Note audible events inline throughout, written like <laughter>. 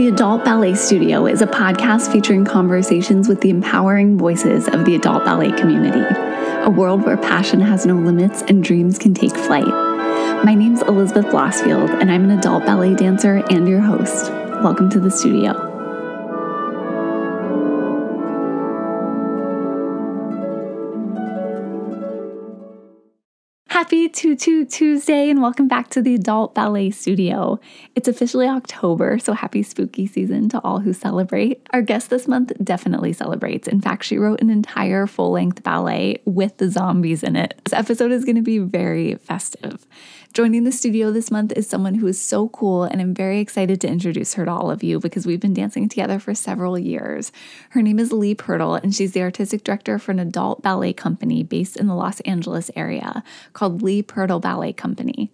The Adult Ballet Studio is a podcast featuring conversations with the empowering voices of the adult ballet community, a world where passion has no limits and dreams can take flight. My name's Elizabeth Blosfield, and I'm an adult ballet dancer and your host. Welcome to the studio. Happy Tutu Tuesday and welcome back to the Adult Ballet Studio. It's officially October, so happy spooky season to all who celebrate. Our guest this month definitely celebrates. In fact, she wrote an entire full length ballet with the zombies in it. This episode is going to be very festive. Joining the studio this month is someone who is so cool, and I'm very excited to introduce her to all of you because we've been dancing together for several years. Her name is Leigh Purtill, and she's the artistic director for an adult ballet company based in the Los Angeles area called Leigh Purtill Ballet Company.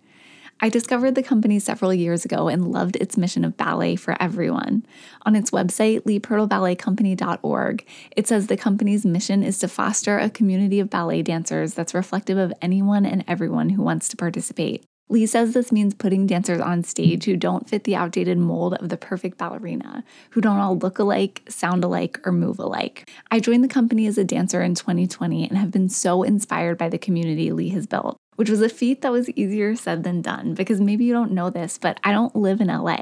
I discovered the company several years ago and loved its mission of ballet for everyone. On its website, leighpurtillballetcompany.org, it says the company's mission is to foster a community of ballet dancers that's reflective of anyone and everyone who wants to participate. Leigh says this means putting dancers on stage who don't fit the outdated mold of the perfect ballerina, who don't all look alike, sound alike, or move alike. I joined the company as a dancer in 2020 and have been so inspired by the community Leigh has built which was a feat that was easier said than done because maybe you don't know this, but I don't live in LA.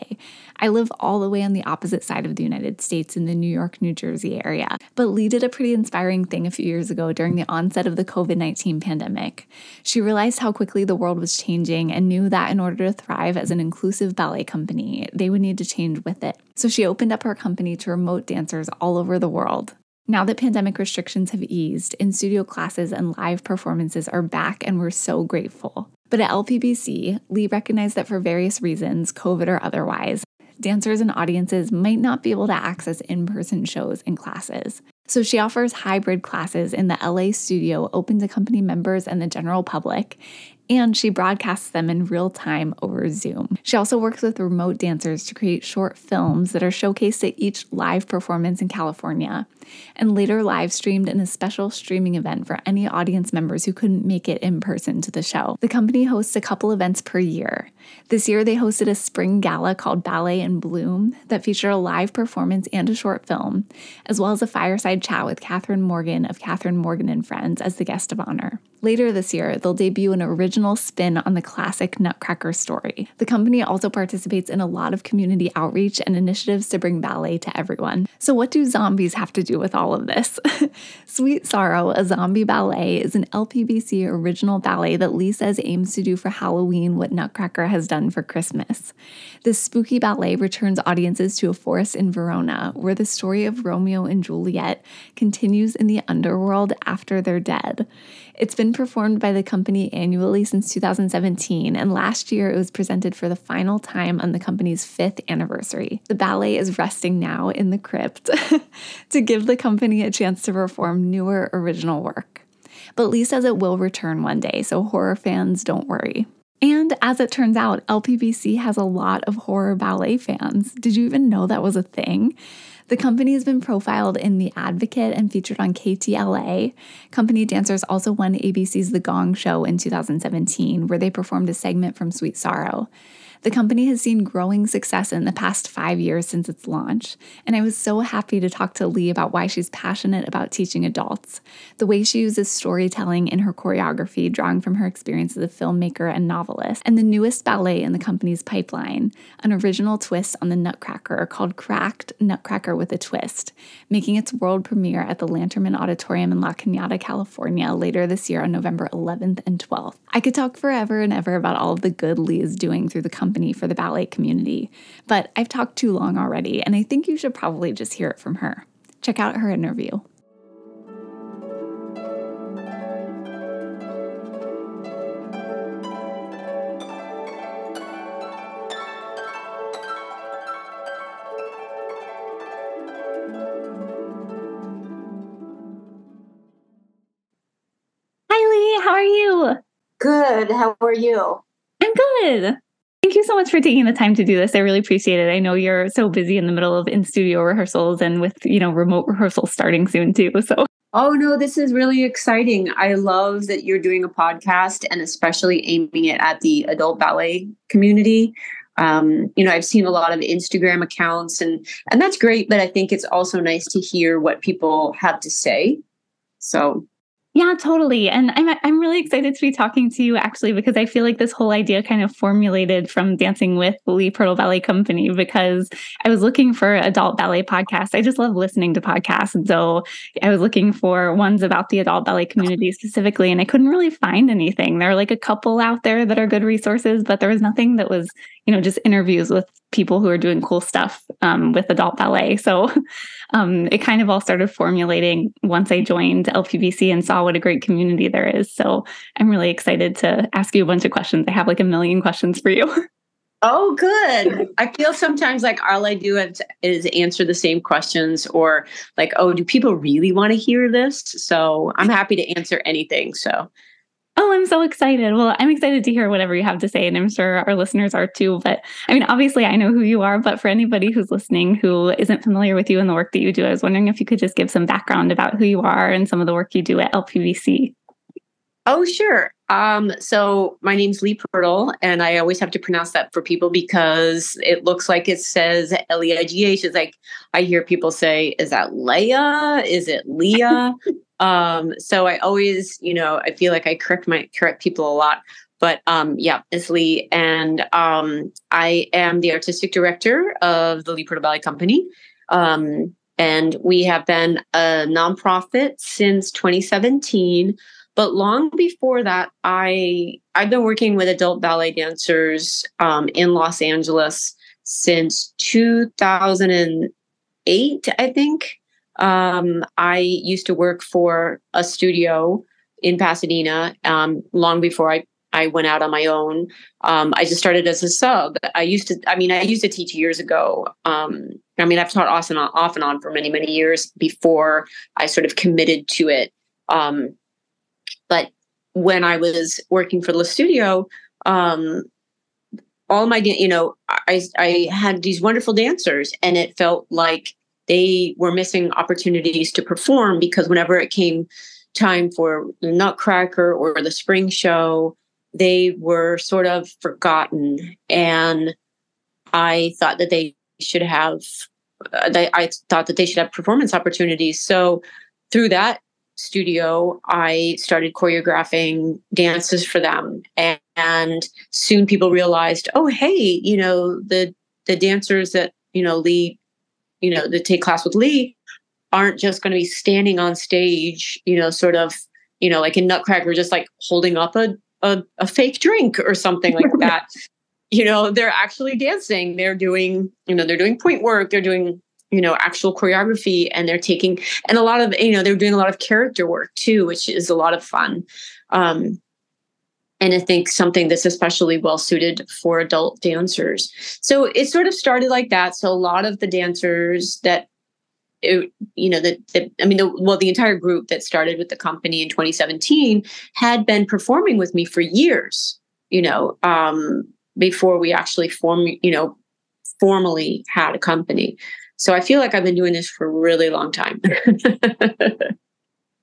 I live all the way on the opposite side of the United States in the New York, New Jersey area. But Leigh did a pretty inspiring thing a few years ago during the onset of the COVID 19 pandemic. She realized how quickly the world was changing and knew that in order to thrive as an inclusive ballet company, they would need to change with it. So she opened up her company to remote dancers all over the world. Now that pandemic restrictions have eased, in studio classes and live performances are back, and we're so grateful. But at LPBC, Leigh recognized that for various reasons, COVID or otherwise, dancers and audiences might not be able to access in person shows and classes. So she offers hybrid classes in the LA studio open to company members and the general public, and she broadcasts them in real time over Zoom. She also works with remote dancers to create short films that are showcased at each live performance in California, and later live streamed in a special streaming event for any audience members who couldn't make it in person to the show. The company hosts a couple events per year. This year, they hosted a spring gala called Ballet in Bloom that featured a live performance and a short film, as well as a fireside chat with Catherine Morgan of Catherine Morgan and Friends as the guest of honor. Later this year, they'll debut an original spin on the classic Nutcracker story. The company also participates in a lot of community outreach and initiatives to bring ballet to everyone. So, what do zombies have to do with all of this? <laughs> Sweet Sorrow, a zombie ballet, is an LPBC original ballet that Leigh says aims to do for Halloween what Nutcracker has done for Christmas. This spooky ballet returns audiences to a forest in Verona where the story of Romeo and Juliet continues in the underworld after they're dead. It's been performed by the company annually since 2017, and last year it was presented for the final time on the company's fifth anniversary. The ballet is resting now in the crypt <laughs> to give the company a chance to perform newer original work. But Leigh says it will return one day, so horror fans don't worry. And as it turns out, LPBC has a lot of horror ballet fans. Did you even know that was a thing? The company has been profiled in The Advocate and featured on KTLA. Company dancers also won ABC's The Gong Show in 2017, where they performed a segment from Sweet Sorrow. The company has seen growing success in the past five years since its launch, and I was so happy to talk to Leigh about why she's passionate about teaching adults, the way she uses storytelling in her choreography, drawing from her experience as a filmmaker and novelist, and the newest ballet in the company's pipeline, an original twist on the Nutcracker called Cracked Nutcracker with a Twist, making its world premiere at the Lanterman Auditorium in La Cañada, California later this year on November 11th and 12th. I could talk forever and ever about all of the good Leigh is doing through the company company for the ballet community. But I've talked too long already, and I think you should probably just hear it from her. Check out her interview. Hi, Leigh. How are you? Good. How are you? I'm good. So much for taking the time to do this. I really appreciate it. I know you're so busy in the middle of in studio rehearsals and with, you know, remote rehearsals starting soon too. <laughs> So Oh no, this is really exciting. I love that you're doing a podcast and especially aiming it at the adult ballet community. um, you know, I've seen a lot of Instagram accounts and and that's great, but I think it's also nice to hear what people have to say. So yeah, totally. And I'm I'm really excited to be talking to you actually because I feel like this whole idea kind of formulated from dancing with the Leigh Purtill Ballet Company because I was looking for adult ballet podcasts. I just love listening to podcasts. And so I was looking for ones about the adult ballet community specifically and I couldn't really find anything. There are like a couple out there that are good resources, but there was nothing that was, you know, just interviews with people who are doing cool stuff um, with adult ballet. So <laughs> um, it kind of all started formulating once I joined LPBC and saw what a great community there is. So I'm really excited to ask you a bunch of questions. I have like a million questions for you. <laughs> Oh, good. I feel sometimes like all I do is, is answer the same questions, or like, oh, do people really want to hear this? So I'm happy to answer anything. So Oh, I'm so excited. Well, I'm excited to hear whatever you have to say, and I'm sure our listeners are too. But I mean, obviously, I know who you are, but for anybody who's listening who isn't familiar with you and the work that you do, I was wondering if you could just give some background about who you are and some of the work you do at LPBC. Oh, sure. Um, so my name's Leigh Purtill, and I always have to pronounce that for people because it looks like it says L E I G H. It's like I hear people say, "Is that Leia? Is it Leah?" <laughs> um, so I always, you know, I feel like I correct my correct people a lot. But um, yeah, it's Lee, and um, I am the artistic director of the Leigh Purtill Ballet Company. Um, and we have been a nonprofit since 2017 but long before that, I I've been working with adult ballet dancers um, in Los Angeles since 2008, I think. Um, I used to work for a studio in Pasadena um, long before I I went out on my own. Um, I just started as a sub. I used to, I mean, I used to teach years ago. Um, I mean, I've taught off and on, off and on for many, many years before I sort of committed to it. Um, but when I was working for the studio, um, all my, you know, I, I had these wonderful dancers and it felt like they were missing opportunities to perform because whenever it came time for the Nutcracker or the spring show, they were sort of forgotten. And I thought that they should have, uh, I thought that they should have performance opportunities. So through that studio, I started choreographing dances for them. And, and soon people realized, oh, hey, you know, the the dancers that, you know, Leigh, you know, that take class with Leigh aren't just going to be standing on stage, you know, sort of, you know, like in Nutcracker, just like holding up a, a, a fake drink or something like that. <laughs> you know, they're actually dancing. They're doing, you know, they're doing pointe work. They're doing you know actual choreography and they're taking and a lot of you know they're doing a lot of character work too which is a lot of fun um and i think something that's especially well suited for adult dancers. So it sort of started like that. So a lot of the dancers that you know that i mean the, well the entire group that started with the company in 2017 had been performing with me for years you know um before we actually form you know formally had a company. So I feel like I've been doing this for a really long time. <laughs>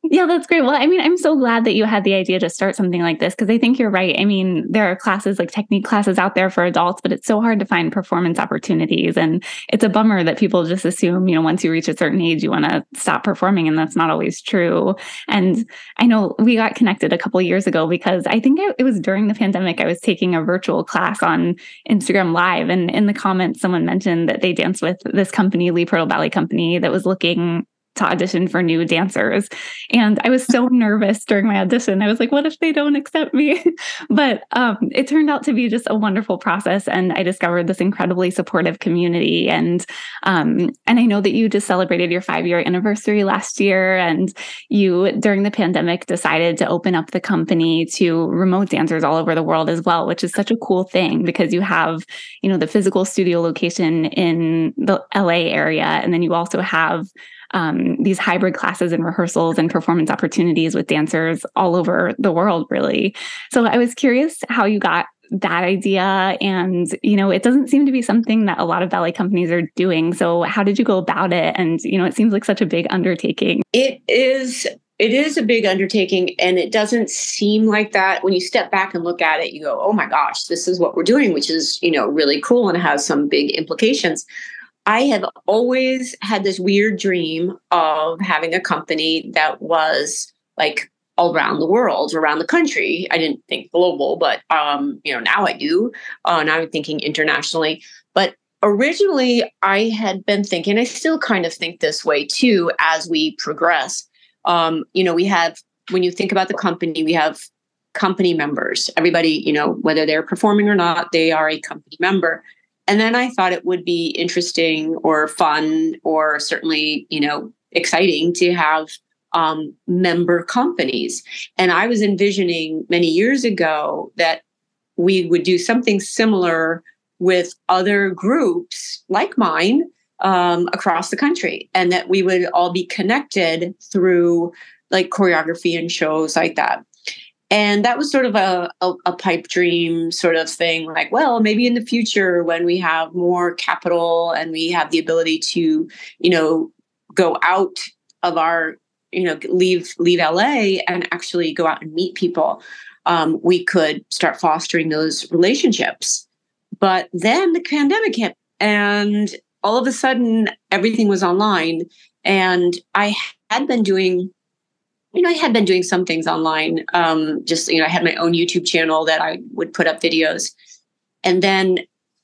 Yeah, that's great. Well, I mean, I'm so glad that you had the idea to start something like this because I think you're right. I mean, there are classes like technique classes out there for adults, but it's so hard to find performance opportunities. And it's a bummer that people just assume, you know, once you reach a certain age, you want to stop performing. And that's not always true. And I know we got connected a couple years ago because I think it was during the pandemic, I was taking a virtual class on Instagram Live. And in the comments, someone mentioned that they danced with this company, Leigh Purtill Ballet Company, that was looking to audition for new dancers. And I was so <laughs> nervous during my audition. I was like, what if they don't accept me? <laughs> but um, it turned out to be just a wonderful process. And I discovered this incredibly supportive community. And um, and I know that you just celebrated your five year anniversary last year. And you, during the pandemic, decided to open up the company to remote dancers all over the world as well, which is such a cool thing because you have, you know, the physical studio location in the LA area. And then you also have um, these hybrid classes and rehearsals and performance opportunities with dancers all over the world, really. So I was curious how you got that idea. And you know it doesn't seem to be something that a lot of ballet companies are doing. So how did you go about it? And you know it seems like such a big undertaking. It is it is a big undertaking. And it doesn't seem like that. When you step back and look at it you go oh my gosh this is what we're doing which is you know really cool and has some big implications i have always had this weird dream of having a company that was like all around the world around the country i didn't think global but um you know now i do uh, now i'm thinking internationally but originally i had been thinking i still kind of think this way too as we progress um, you know, we have when you think about the company, we have company members. Everybody, you know, whether they're performing or not, they are a company member. And then I thought it would be interesting or fun or certainly, you know, exciting to have um, member companies. And I was envisioning many years ago that we would do something similar with other groups like mine um, across the country and that we would all be connected through like choreography and shows like that and that was sort of a, a, a, pipe dream sort of thing like well maybe in the future when we have more capital and we have the ability to you know go out of our you know leave leave la and actually go out and meet people um, we could start fostering those relationships. But then the pandemic hit and all of a sudden everything was online. And i had been doing you know i had been doing some things online um, just you know i had my own youtube channel that i would put up videos and then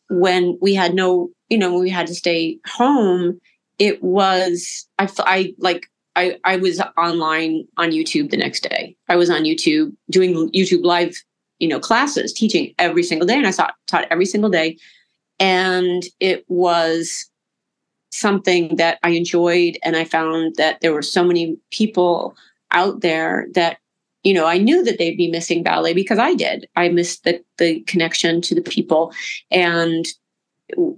when we had no you know when we had to stay home it was i i like I, I was online on YouTube the next day. I was on YouTube doing YouTube live, you know, classes, teaching every single day, and I taught taught every single day and it was something that I enjoyed. And I found that there were so many people out there that, you know, I knew that they'd be missing ballet because I did. I missed the, the connection to the people. And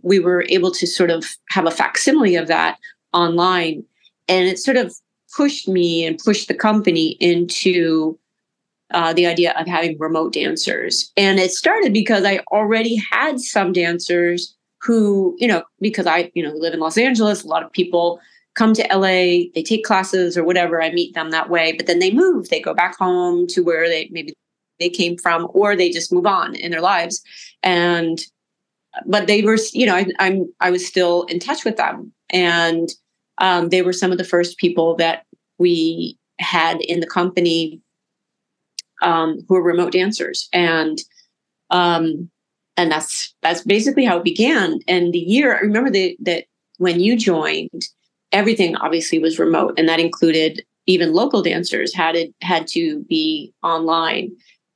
we were able to sort of have a facsimile of that online. And it sort of pushed me and pushed the company into uh, the idea of having remote dancers. And it started because I already had some dancers who, you know, because I, you know, live in Los Angeles, a lot of people come to LA, they take classes or whatever, I meet them that way, but then they move, they go back home to where they maybe they came from, or they just move on in their lives. And but they were, you know, I, I'm I was still in touch with them. And um, they were some of the first people that we had in the company um, who are remote dancers, and um, and that's that's basically how it began. And the year I remember that that when you joined, everything obviously was remote, and that included even local dancers had it had to be online,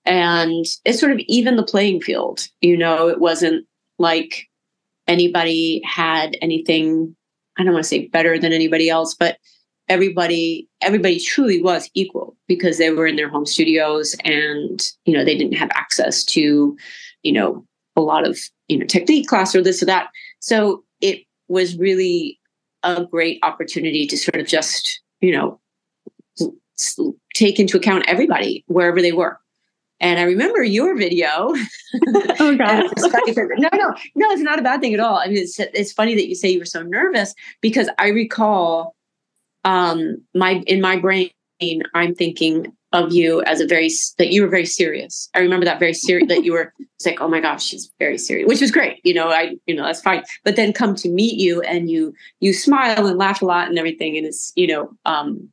and it sort of even the playing field. You know, it wasn't like anybody had anything. I don't want to say better than anybody else, but everybody everybody truly was equal because they were in their home studios and you know they didn't have access to you know a lot of you know technique class or this or that so it was really a great opportunity to sort of just you know take into account everybody wherever they were and I remember your video. <laughs> oh God! <laughs> no, no, no. It's not a bad thing at all. I mean, it's it's funny that you say you were so nervous because I recall um, my in my brain, I'm thinking of you as a very that you were very serious. I remember that very serious that you were. Like, oh my gosh, she's very serious, which was great. You know, I you know that's fine. But then come to meet you and you you smile and laugh a lot and everything, and it's you know. um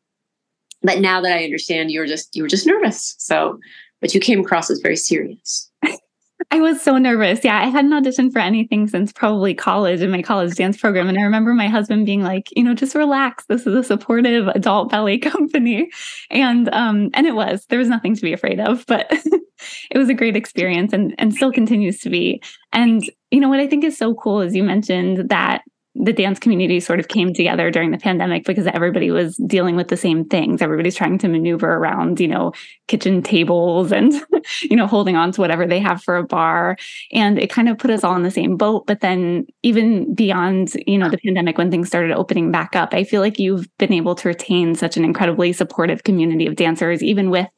But now that I understand, you were just you were just nervous. So, but you came across as very serious. <laughs> I was so nervous. Yeah, I hadn't auditioned for anything since probably college in my college dance program. And I remember my husband being like, you know, just relax. This is a supportive adult ballet <laughs> company. And um, and it was. There was nothing to be afraid of, but <laughs> it was a great experience and and still continues to be. And you know what I think is so cool is you mentioned that the dance community sort of came together during the pandemic because everybody was dealing with the same things. Everybody's trying to maneuver around, you know, kitchen tables and, <laughs> you know, holding on to whatever they have for a barre. And it kind of put us all in the same boat. But then even beyond, you know, the pandemic, when things started opening back up, I feel like you've been able to retain such an incredibly supportive community of dancers, even with,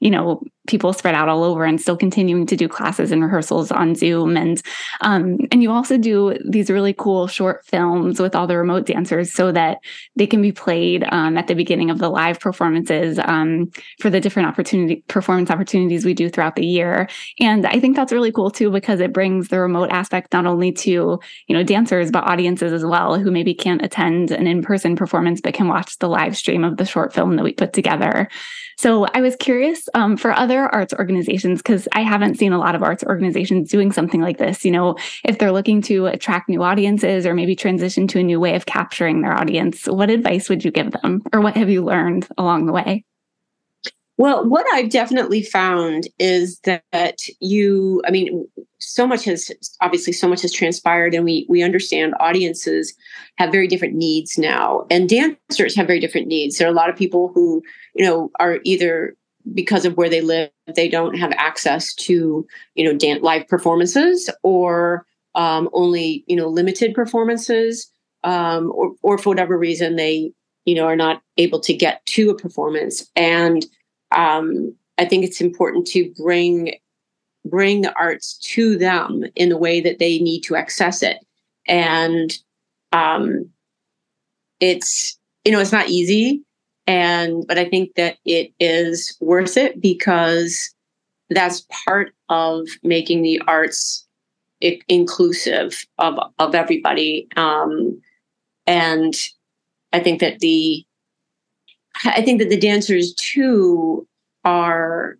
you know, people spread out all over and still continuing to do classes and rehearsals on Zoom. And um, and you also do these really cool short films with all the remote dancers so that they can be played um, at the beginning of the live performances um, for the different opportunity performance opportunities we do throughout the year. And I think that's really cool too because it brings the remote aspect not only to you know dancers but audiences as well who maybe can't attend an in person performance but can watch the live stream of the short film that we put together. So I was curious um, for other arts organizations, because I haven't seen a lot of arts organizations doing something like this. You know, if they're looking to attract new audiences or maybe transition to a new way of capturing their audience, what advice would you give them? Or what have you learned along the way? Well, what I've definitely found is that you, I mean, so much has obviously so much has transpired, and we we understand audiences have very different needs now, and dancers have very different needs. There are a lot of people who, you know, are either because of where they live, they don't have access to, you know, dance live performances or um, only, you know, limited performances, um, or or for whatever reason they, you know, are not able to get to a performance and um, I think it's important to bring bring the arts to them in the way that they need to access it, and um, it's you know it's not easy, and but I think that it is worth it because that's part of making the arts inclusive of of everybody, um, and I think that the I think that the dancers too are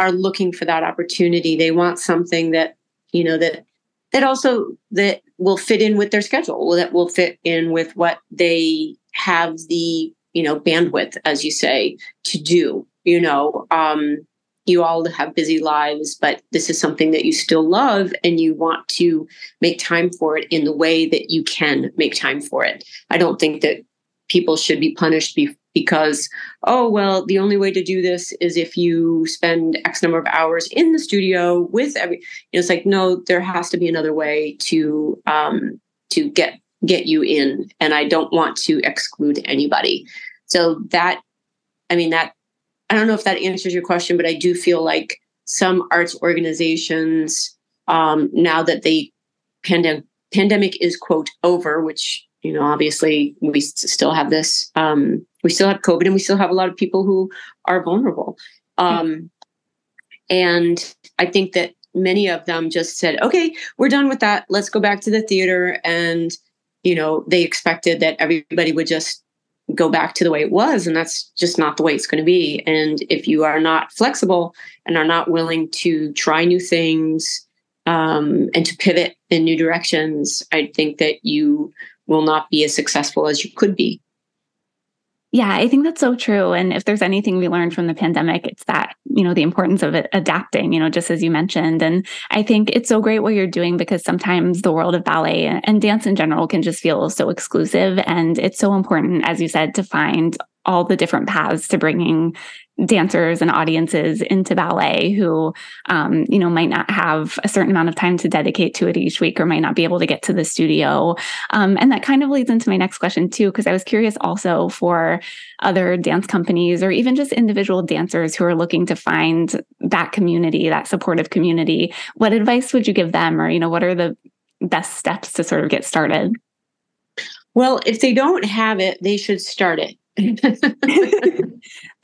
are looking for that opportunity. They want something that you know that that also that will fit in with their schedule, that will fit in with what they have the you know bandwidth, as you say, to do. You know, um, you all have busy lives, but this is something that you still love and you want to make time for it in the way that you can make time for it. I don't think that people should be punished be- because oh well the only way to do this is if you spend x number of hours in the studio with every you know, it's like no there has to be another way to um to get get you in and i don't want to exclude anybody. So that i mean that i don't know if that answers your question but i do feel like some arts organizations um now that the pandemic pandemic is quote over which you know obviously we still have this um we still have COVID and we still have a lot of people who are vulnerable. Um, and I think that many of them just said, okay, we're done with that. Let's go back to the theater. And, you know, they expected that everybody would just go back to the way it was. And that's just not the way it's going to be. And if you are not flexible and are not willing to try new things um, and to pivot in new directions, I think that you will not be as successful as you could be. Yeah, I think that's so true. And if there's anything we learned from the pandemic, it's that, you know, the importance of adapting, you know, just as you mentioned. And I think it's so great what you're doing because sometimes the world of ballet and dance in general can just feel so exclusive. And it's so important, as you said, to find all the different paths to bringing dancers and audiences into ballet who um, you know might not have a certain amount of time to dedicate to it each week or might not be able to get to the studio. Um, and that kind of leads into my next question too because i was curious also for other dance companies or even just individual dancers who are looking to find that community that supportive community. What advice would you give them or you know what are the best steps to sort of get started? Well if they don't have it they should start it <laughs> it's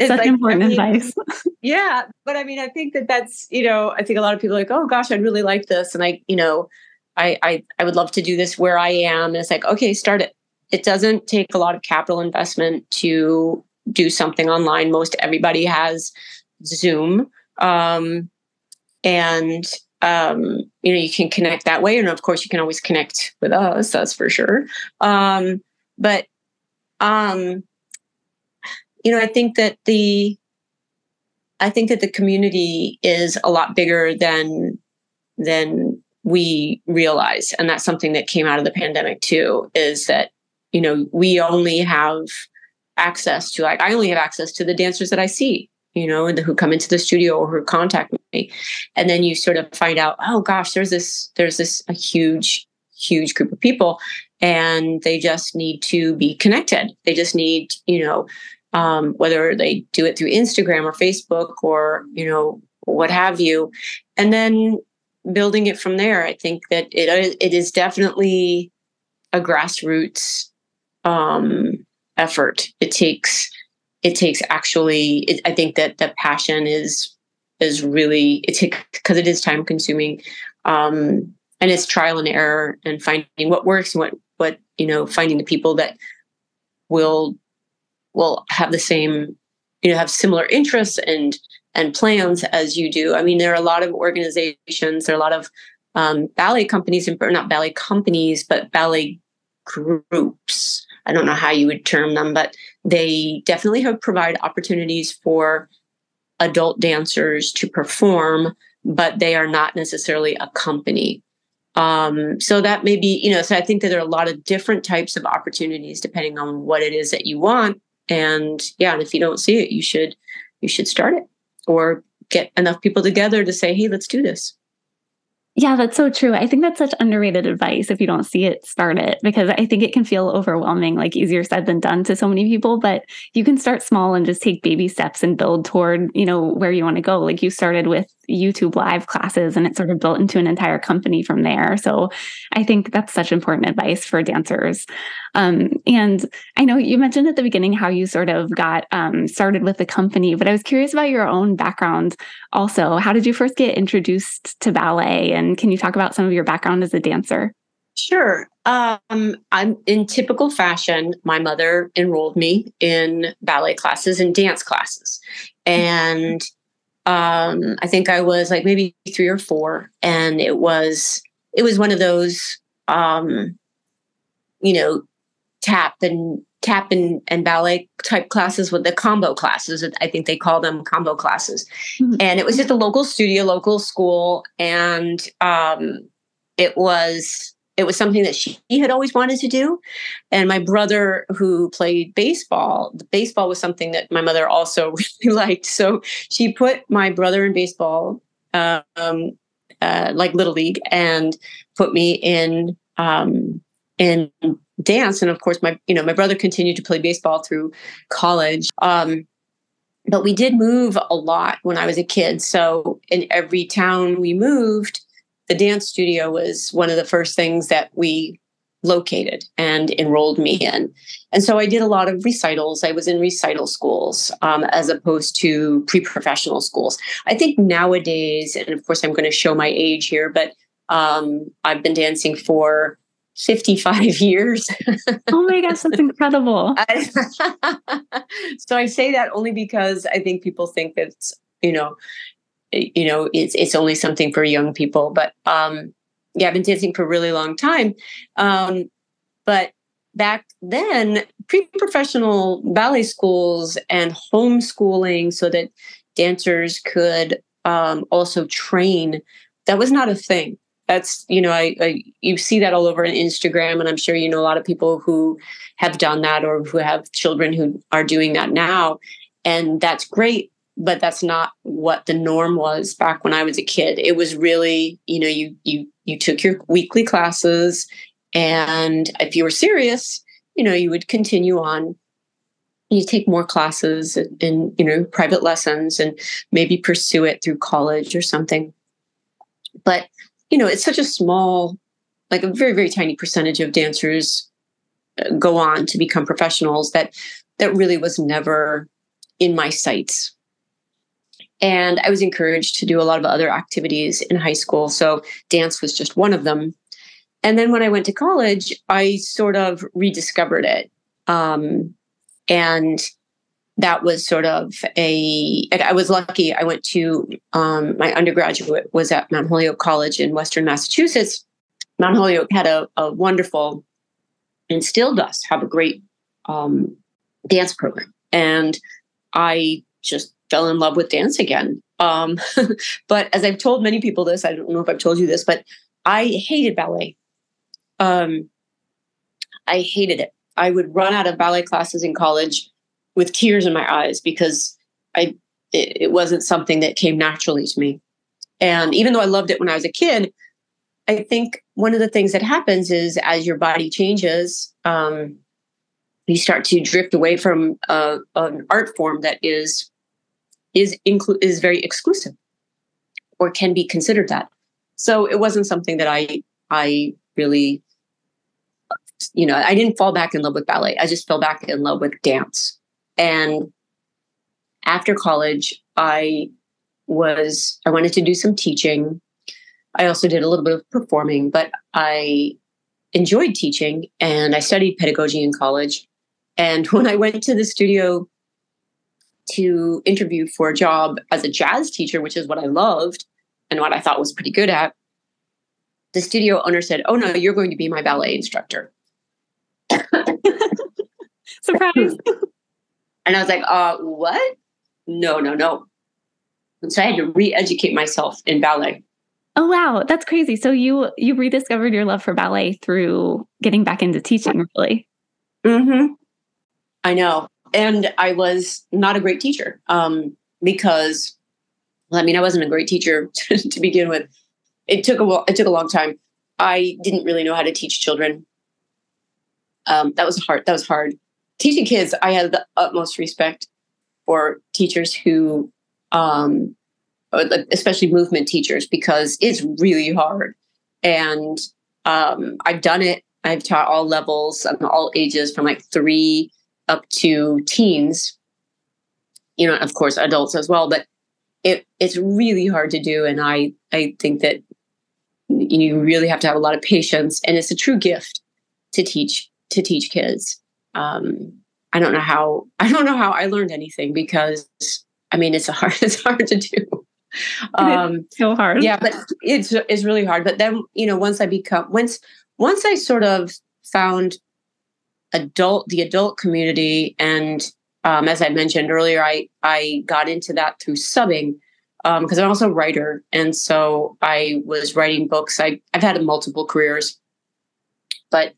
Such like, important I mean, advice. <laughs> yeah, but I mean, I think that that's you know, I think a lot of people are like, oh gosh, I'd really like this, and I, you know, I I I would love to do this where I am. And it's like, okay, start it. It doesn't take a lot of capital investment to do something online. Most everybody has Zoom, um, and um, you know, you can connect that way, and of course, you can always connect with us. That's for sure. Um, but um you know, I think that the I think that the community is a lot bigger than than we realize, and that's something that came out of the pandemic too. Is that you know we only have access to like I only have access to the dancers that I see, you know, and who come into the studio or who contact me, and then you sort of find out, oh gosh, there's this there's this a huge huge group of people and they just need to be connected they just need you know um, whether they do it through Instagram or Facebook or you know what have you. And then building it from there. I think that it it is definitely a grassroots um, effort. It takes it takes actually. It, I think that the passion is is really it takes because it is time consuming, um, and it's trial and error and finding what works and what what you know finding the people that will will have the same you know have similar interests and and plans as you do. I mean, there are a lot of organizations, there are a lot of um, ballet companies, or not ballet companies, but ballet groups. I don't know how you would term them, but they definitely have provide opportunities for adult dancers to perform, but they are not necessarily a company. Um, so that may be, you know, so I think that there are a lot of different types of opportunities depending on what it is that you want. And yeah, and if you don't see it, you should you should start it or get enough people together to say, hey, let's do this. Yeah, that's so true. I think that's such underrated advice. If you don't see it, start it because I think it can feel overwhelming, like easier said than done to so many people. But you can start small and just take baby steps and build toward, you know, where you want to go. Like you started with YouTube live classes and it sort of built into an entire company from there. So I think that's such important advice for dancers. Um, and I know you mentioned at the beginning how you sort of got um, started with the company, but I was curious about your own background also. How did you first get introduced to ballet? And can you talk about some of your background as a dancer? Sure. Um, I'm in typical fashion. My mother enrolled me in ballet classes and dance classes. And um, I think I was like maybe three or four, and it was it was one of those um, you know tap and tap and, and ballet type classes with the combo classes. I think they call them combo classes, mm-hmm. and it was just a local studio, local school, and um, it was it was something that she had always wanted to do. And my brother, who played baseball, the baseball was something that my mother also <laughs> really liked. So she put my brother in baseball, um, uh, like little league, and put me in um, in dance. And of course, my you know my brother continued to play baseball through college. Um, but we did move a lot when I was a kid. So in every town we moved, the dance studio was one of the first things that we located and enrolled me in. And so I did a lot of recitals. I was in recital schools um, as opposed to pre professional schools. I think nowadays, and of course, I'm going to show my age here, but um, I've been dancing for 55 <laughs> years. oh my gosh, that's incredible. <laughs> <laughs> so I say that only because I think people think that, you know, you know it's it's only something for young people but um yeah i've been dancing for a really long time. Um but back then pre-professional ballet schools and homeschooling so that dancers could um, also train that was not a thing. That's you know I, I, you see that all over on instagram and i'm sure you know a lot of people who have done that or who have children who are doing that now and that's great but that's not what the norm was back when I was a kid. It was really, you know, you you you took your weekly classes and if you were serious, you know, you would continue on. You take more classes and, you know, private lessons and maybe pursue it through college or something. But, you know, it's such a small, like a very, very tiny percentage of dancers uh, go on to become professionals that that really was never in my sights and I was encouraged to do a lot of other activities in high school. So dance was just one of them. And then when I went to college, I sort of rediscovered it. Um, and that was sort of a, I was lucky. I went to, um, my undergraduate was at Mount Holyoke College in Western Massachusetts. Mount Holyoke had a, a wonderful, and still does have a great um, dance program. And I just fell in love with dance again. Um, <laughs> but as I've told many people this, I don't know if I've told you this, but I hated ballet. Um, I hated it. I would run out of ballet classes in college with tears in my eyes because I it, it wasn't something that came naturally to me. And even though I loved it when I was a kid, I think one of the things that happens is as your body changes, um, you start to drift away from uh, an art form that is is inclu- is very exclusive or can be considered that. So it wasn't something that I I really you know, I didn't fall back in love with ballet. I just fell back in love with dance. And after college, I was I wanted to do some teaching. I also did a little bit of performing, but I enjoyed teaching and I studied pedagogy in college. And <laughs> when I went to the studio to interview for a job as a jazz teacher, which is what I loved and what I thought was pretty good at, the studio owner said, Oh, no, you're going to be my ballet instructor. <laughs> Surprise. <laughs> and I was like, uh, what? No, no, no. And so I had to re-educate myself in ballet. Oh wow, that's crazy. So you you rediscovered your love for ballet through getting back into teaching, really. Mm-hmm. I know. And I was not a great teacher. Um, because well, I mean, I wasn't a great teacher <laughs> to, begin with. It took a it took a long time. I didn't really know how to teach children. Um, that was hard. That was hard. Teaching kids, I had the utmost respect for teachers who um, especially movement teachers, because it's really hard. And um, I've done it. I've taught all levels, and all ages, from like three up to teens. You know, of course, adults as well. But it it's really hard to do, and I I think that you really have to have a lot of patience, and it's a true gift to teach to teach kids. Um, I don't know how <laughs> I don't know how I learned anything because I mean it's a hard <laughs> it's hard to do. <laughs> Um, so hard. Yeah, but it's it's really hard. But then you know, once I become once once I sort of found adult the adult community, and um, as I mentioned earlier, I I got into that through subbing because um, I'm also a writer, and so I was writing books. I I've had multiple careers, but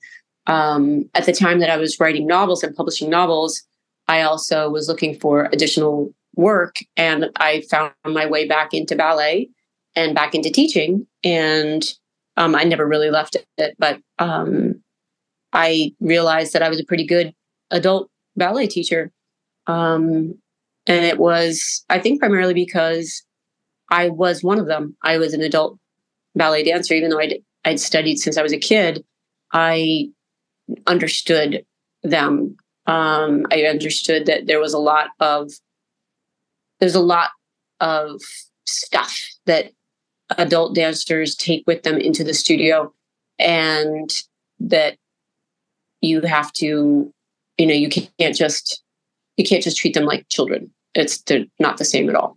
um, at the time that I was writing novels and publishing novels, I also was looking for additional work and I found my way back into ballet and back into teaching. And um, I never really left it, but um, I realized that I was a pretty good adult ballet teacher. Um, and it was, I think, primarily because I was one of them. I was an adult ballet dancer, even though I'd, I'd studied since I was a kid. I understood them. Um, I understood that there was a lot of there's a lot of stuff that adult dancers take with them into the studio and that you have to you know you can't just you can't just treat them like children it's they're not the same at all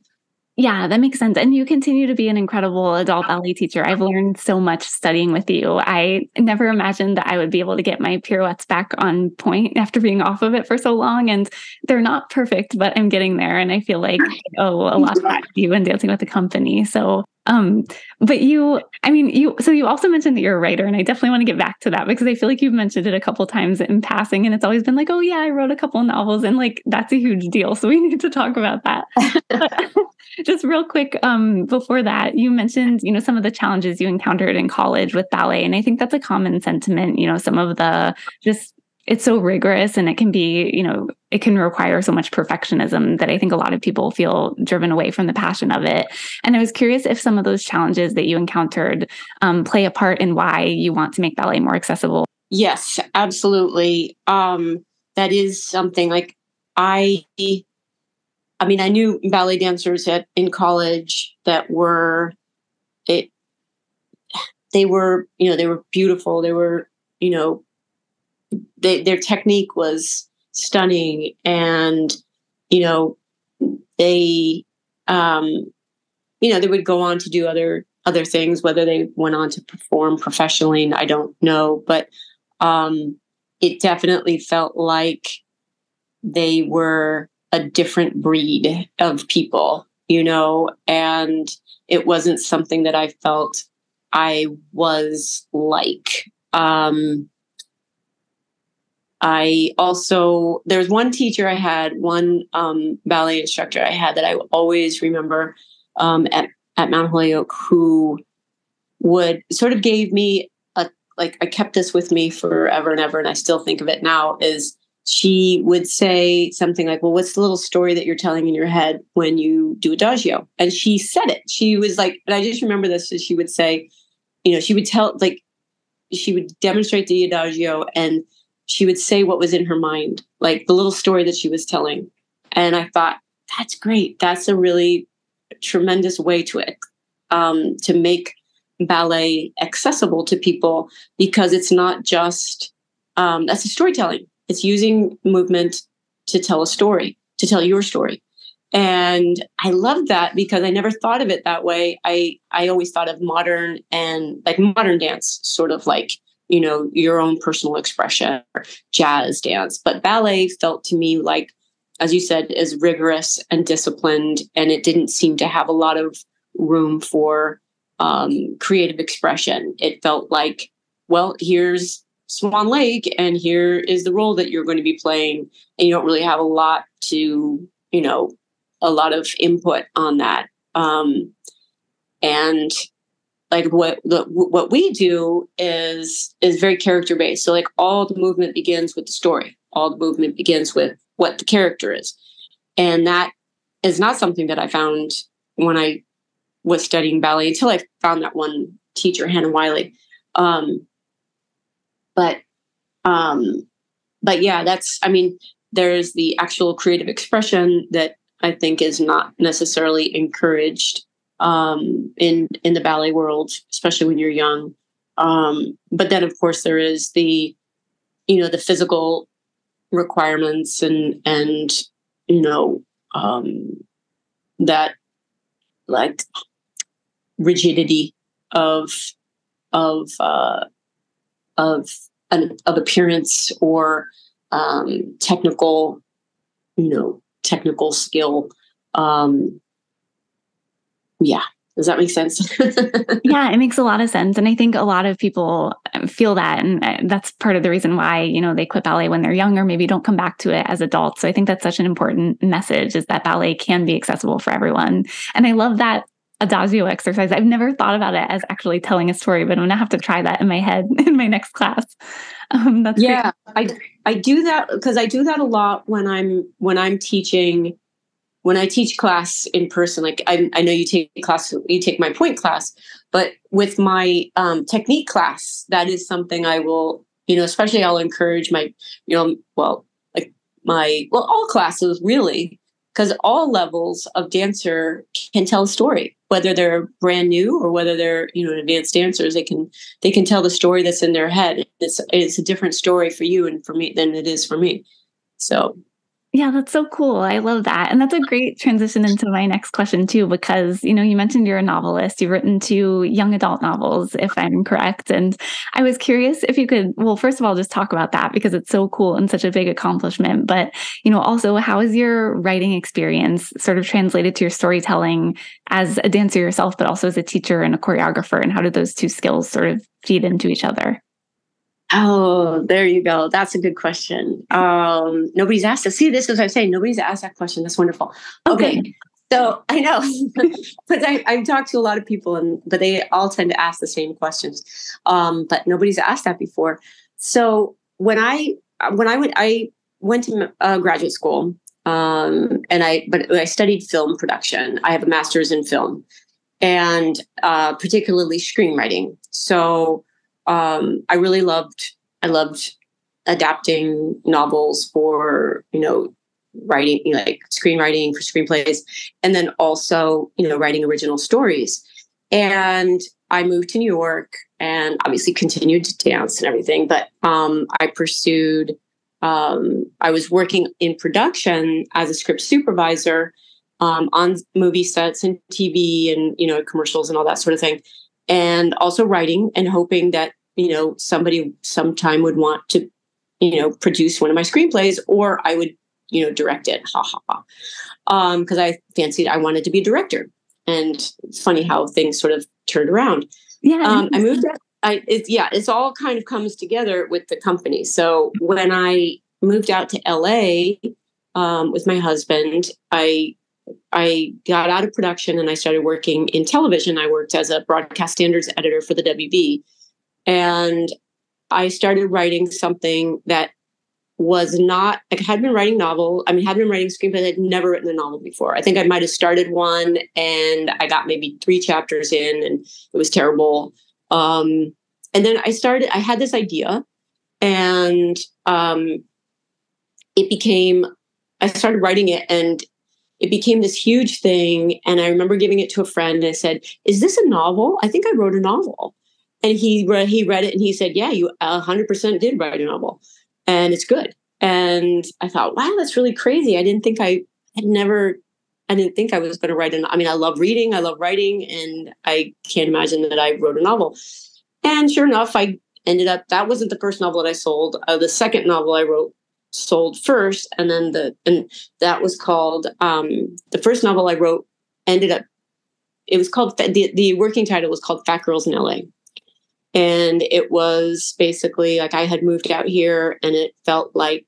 yeah, that makes sense. And you continue to be an incredible adult ballet teacher. I've learned so much studying with you. I never imagined that I would be able to get my pirouettes back on point after being off of it for so long. And they're not perfect, but I'm getting there. And I feel like oh, a lot of that you and dancing with the company. So um, but you, I mean, you, so you also mentioned that you're a writer, and I definitely want to get back to that because I feel like you've mentioned it a couple times in passing, and it's always been like, oh, yeah, I wrote a couple novels, and like that's a huge deal. So we <laughs> need to talk about that. <laughs> <laughs> just real quick, um, before that, you mentioned, you know, some of the challenges you encountered in college with ballet, and I think that's a common sentiment, you know, some of the just it's so rigorous and it can be, you know, it can require so much perfectionism that I think a lot of people feel driven away from the passion of it. And I was curious if some of those challenges that you encountered um, play a part in why you want to make ballet more accessible. Yes, absolutely. Um, that is something like I, I mean, I knew ballet dancers at in college that were it. They were, you know, they were beautiful. They were, you know, they, their technique was stunning and you know they um you know they would go on to do other other things whether they went on to perform professionally i don't know but um it definitely felt like they were a different breed of people you know? And it wasn't something that i felt i was like um I also there's one teacher I had, one um, ballet instructor I had that I always remember um, at at Mount Holyoke, who would sort of gave me a like I kept this with me forever and ever, and I still think of it now. Is she would say something like, Well, what's the little story that you're telling in your head when you do adagio? And she said it. She was like, and I just remember this. She would say, you know, she would tell, like, she would demonstrate the adagio and she would say what was in her mind, like the little story that she was telling. And I thought, that's great. That's a really tremendous way to it um, to make ballet accessible to people because it's not just um, that's a storytelling it's using movement to tell a story, to tell your story. And I love that because I never thought of it that way. I I always thought of modern and like modern dance, sort of like you know your own personal expression, or jazz dance. But ballet felt to me like, as you said, is rigorous and disciplined, and it didn't seem to have a lot of room for um, creative expression. It felt like, well, here's Swan Lake, and here is the role that you're going to be playing. And you don't really have a lot to, you know, a lot of input on that. Um, and like what the, what we do is is very character based. So like all the movement begins with the story. All the movement begins with what the character is, and that is not something that I found when I was studying ballet until I found that one teacher, Hannah Wiley. Um, but um but yeah that's i mean there's the actual creative expression that i think is not necessarily encouraged um in in the ballet world especially when you're young um but then of course there is the you know the physical requirements and and you know um that like rigidity of of uh of an, of appearance or um, technical, you know, technical skill. Um, yeah, does that make sense? <laughs> yeah, it makes a lot of sense. And I think a lot of people feel that. And uh, that's part of the reason why, you know, they quit ballet when they're younger, maybe don't come back to it as adults. So I think that's such an important message is that ballet can be accessible for everyone. And I love that adagio exercise. I've never thought about it as actually telling a story, but I'm gonna have to try that in my head <laughs> in my next class. Um, that's yeah, great. I I do that because I do that a lot when I'm when I'm teaching when I teach class in person. Like I, I know you take class, you take my pointe class, but with my um, technique class, that is something I will, you know, especially I'll encourage my, you know, well, like my well all classes really because all levels of dancer can tell a story whether they're brand new or whether they're you know advanced dancers they can they can tell the story that's in their head it's it's a different story for you and for me than it is for me so yeah, that's so cool. I love that. And that's a great transition into my next question, too, because, you know, you mentioned you're a novelist. You've written two young adult novels, if I'm correct. And I was curious if you could, well, first of all, just talk about that because it's so cool and such a big accomplishment. But, you know, also, how is your writing experience sort of translated to your storytelling as a dancer yourself, but also as a teacher and a choreographer? And how do those two skills sort of feed into each other? Oh, there you go. That's a good question. Um, nobody's asked us. See, this is what I'm saying. Nobody's asked that question. That's wonderful. Okay. okay. So I know, <laughs> but I, I've talked to a lot of people, and but they all tend to ask the same questions. Um, but nobody's asked that before. So when I when I went, I went to uh, graduate school, um, and I but I studied film production. I have a master's in film, and uh, particularly screenwriting. So um, I really loved I loved adapting novels for you know writing you know, like screenwriting for screenplays and then also you know writing original stories. And i moved to new york and obviously continued to dance and everything but um, i pursued um, i was working in production as a script supervisor um, on movie sets and tv and you know commercials and all that sort of thing and also writing and hoping that you know somebody sometime would want to you know produce one of my screenplays or i would you know direct it. Ha ha ha. Um because i fancied i wanted to be a director. And it's funny how things sort of turned around. Yeah. Um i moved out. I, it's yeah, it's all kind of comes together with the company. So when I moved out to LA um, with my husband, I I got out of production and I started working in television. I worked as a broadcast standards editor for the WB, and I started writing something that was not I had been writing novel. I mean, had been writing screenplays. I'd never written a novel before. I think I might have started one, and I got maybe three chapters in, and it was terrible. Um, and then I started. I had this idea, and um, it became. I started writing it, and it became this huge thing. And I remember giving it to a friend, and I said, "Is this a novel? I think I wrote a novel." And he read. He read it, and he said, "Yeah, you hundred percent did write a novel." and it's good. And I thought, wow, that's really crazy. I didn't think I had never, I didn't think I was going to write an, I mean, I love reading, I love writing, and I can't imagine that I wrote a novel. And sure enough, I ended up, that wasn't the first novel that I sold. Uh, the second novel I wrote sold first. And then the, and that was called, um, the first novel I wrote ended up, it was called, the, the working title was called Fat Girls in LA. And it was basically like I had moved out here and it felt like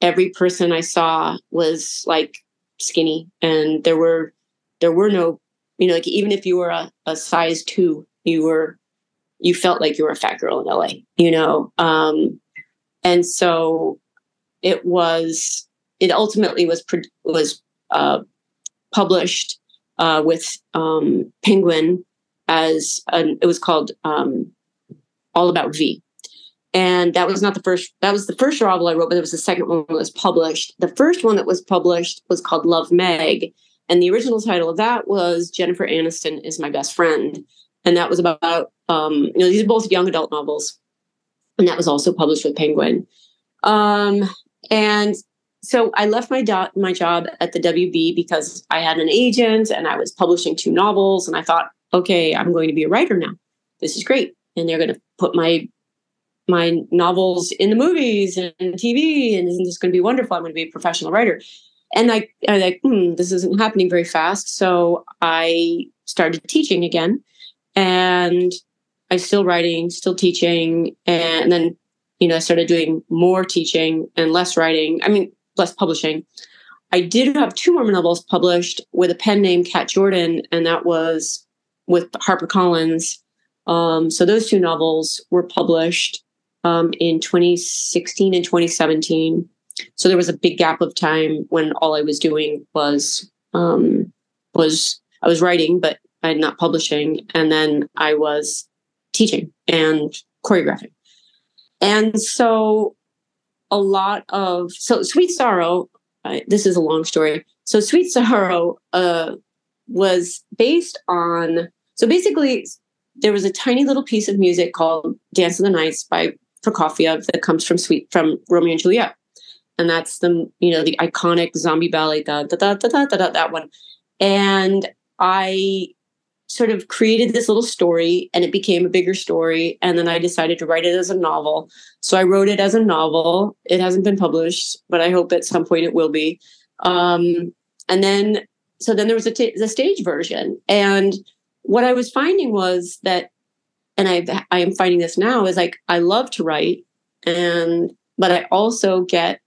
every person I saw was like skinny and there were there were no you know like even if you were a, a size two you were you felt like you were a fat girl in LA you know um and so it was it ultimately was was uh published uh with um Penguin as an, it was called um, All About Vee. And that was not the first, that was the first novel I wrote, but it was the second one that was published. The first one that was published was called Love Meg. And the original title of that was Jennifer Aniston is My Best Friend. And that was about, um, you know, these are both young adult novels. And that was also published with Penguin. Um, and so I left my do- my job at the WB because I had an agent and I was publishing two novels, and I thought okay, I'm going to be a writer now. This is great. And they're going to put my my novels in the movies and TV, and isn't this going to be wonderful? I'm going to be a professional writer. And I, I like, hmm, this isn't happening very fast. So I started teaching again, and I still writing, still teaching, and then you know I started doing more teaching and less writing. I mean, less publishing. I did have two more novels published with a pen name Cat Jordan, and that was with HarperCollins. Um, so those two novels were published um, in 2016 and 2017. So there was a big gap of time when all I was doing was um, was I was writing, but I'm not publishing, and then I was teaching and choreographing. And so a lot of so Sweet Sorrow. Uh, this is a long story. So Sweet <laughs> Sorrow uh, was based on so basically there was a tiny little piece of music called Dance of the Knights by Prokofiev that comes from Sweet from Romeo and Juliet. And that's the you know the iconic zombie ballet da da da da da da, that one. And I sort of created this little story and it became a bigger story and then I decided to write it as a novel. So I wrote it as a novel. It hasn't been published, but I hope at some point it will be. Um, and then so then there was a t- the stage version and what I was finding was that, and I I am finding this now is like I love to write, and but I also get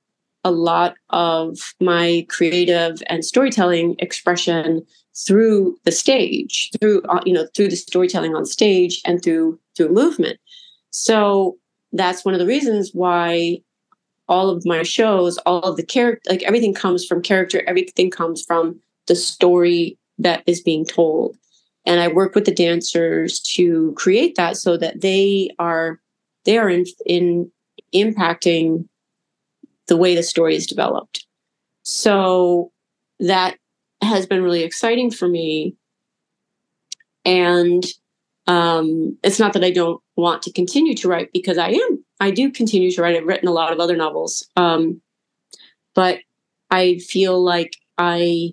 a lot of my creative and storytelling expression through the stage, through uh, you know through the storytelling on stage and through through movement. So that's one of the reasons why all of my shows, all of the character, like everything comes from character, everything comes from the story that is being told and i work with the dancers to create that so that they are they are in, in impacting the way the story is developed so that has been really exciting for me. And um, it's not that i don't want to continue to write because i am i do continue to write. I've written a lot of other novels um, but i feel like i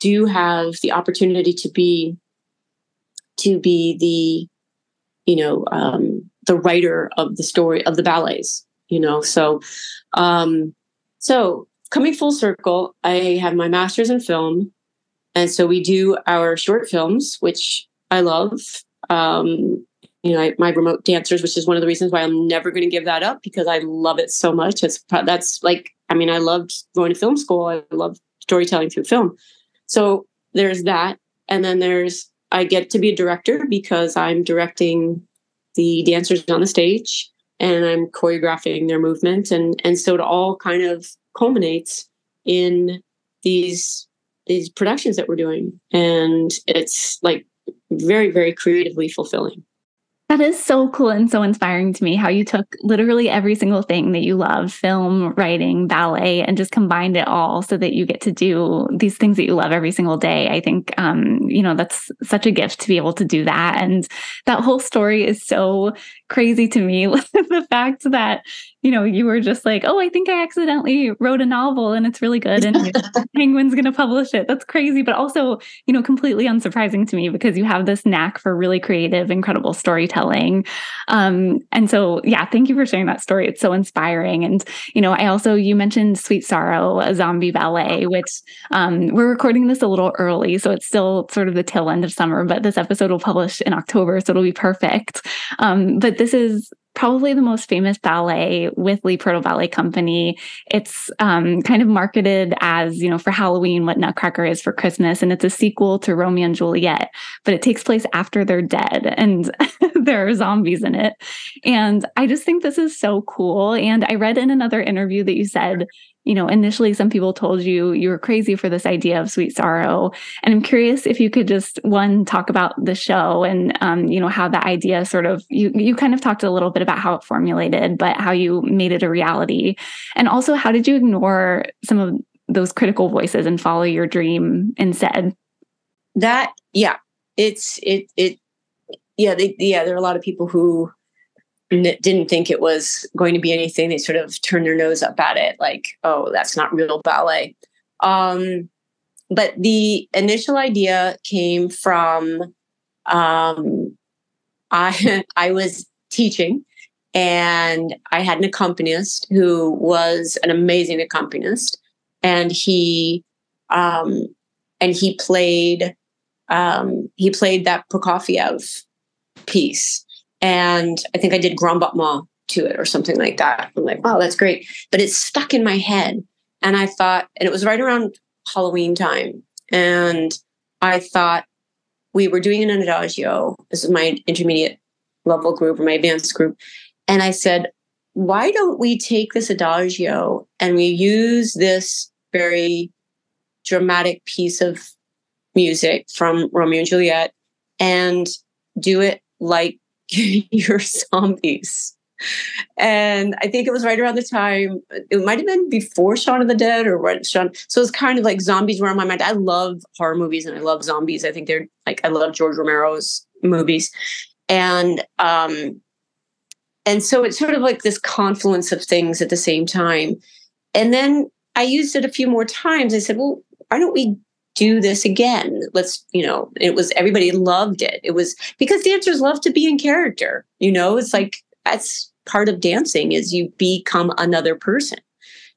do have the opportunity to be to be the you know um, the writer of the story of the ballets you know so um so coming full circle i have my master's in film and so we do our short films which i love um you know I, my remote dancers which is one of the reasons why i'm never going to give that up because i love it so much it's that's like i mean i loved going to film school i love storytelling through film so there's that and then there's I get to be a director because I'm directing the dancers on the stage. and I'm choreographing their movement. And, and so it all kind of culminates in these, these productions that we're doing. And it's like very, very creatively fulfilling. That is so cool and so inspiring to me how you took literally every single thing that you love film, writing, ballet, and just combined it all so that you get to do these things that you love every single day. I think, um, you know, that's such a gift to be able to do that. And that whole story is so crazy to me. <laughs> the fact that you know, you were just like, oh, I think I accidentally wrote a novel and it's really good and <laughs> Penguin's going to publish it. That's crazy, but also, you know, completely unsurprising to me because you have this knack for really creative, incredible storytelling. Um, and so, yeah, thank you for sharing that story. It's so inspiring. And, you know, I also, you mentioned Sweet Sorrow, a zombie ballet, which um, we're recording this a little early. So it's still sort of the tail end of summer, but this episode will publish in October. So it'll be perfect. Um, but this is probably the most famous ballet with Leigh Purtill Ballet Company. It's um, kind of marketed as, you know, for Halloween, what Nutcracker is for Christmas. And it's a sequel to Romeo and Juliet, but it takes place after they're dead and <laughs> there are zombies in it. And I just think this is so cool. And I read in another interview that you said you know, initially some people told you you were crazy for this idea of sweet sorrow. And I'm curious if you could just one talk about the show and um, you know how the idea sort of you you kind of talked a little bit about how it formulated, but how you made it a reality, and also how did you ignore some of those critical voices and follow your dream instead? That yeah, it's it it yeah they, yeah there are a lot of people who didn't think it was going to be anything. They sort of turned their nose up at it, like, oh, that's not real ballet. Um, but the initial idea came from um, <laughs> I I was teaching and I had an accompanist who was an amazing accompanist, and he um, and he played um, he played that Prokofiev piece and I think I did Grand Battement to it or something like that. I'm like, wow, that's great. But it stuck in my head. And I thought, and it was right around Halloween time. And I thought we were doing an adagio. This is my intermediate level group or my advanced group. And I said, why don't we take this adagio and we use this very dramatic piece of music from Romeo and Juliet and do it like <laughs> your zombies. And I think it was right around the time, it might have been before Shaun of the Dead or right Shaun. So it's kind of like zombies were on my mind. I love horror movies and I love zombies. I think they're like, I love George Romero's movies. And, um, and so it's sort of like this confluence of things at the same time. And then I used it a few more times. I said, well, why don't we do this again. Let's, you know, it was everybody loved it. It was because dancers love to be in character. You know, it's like that's part of dancing is you become another person.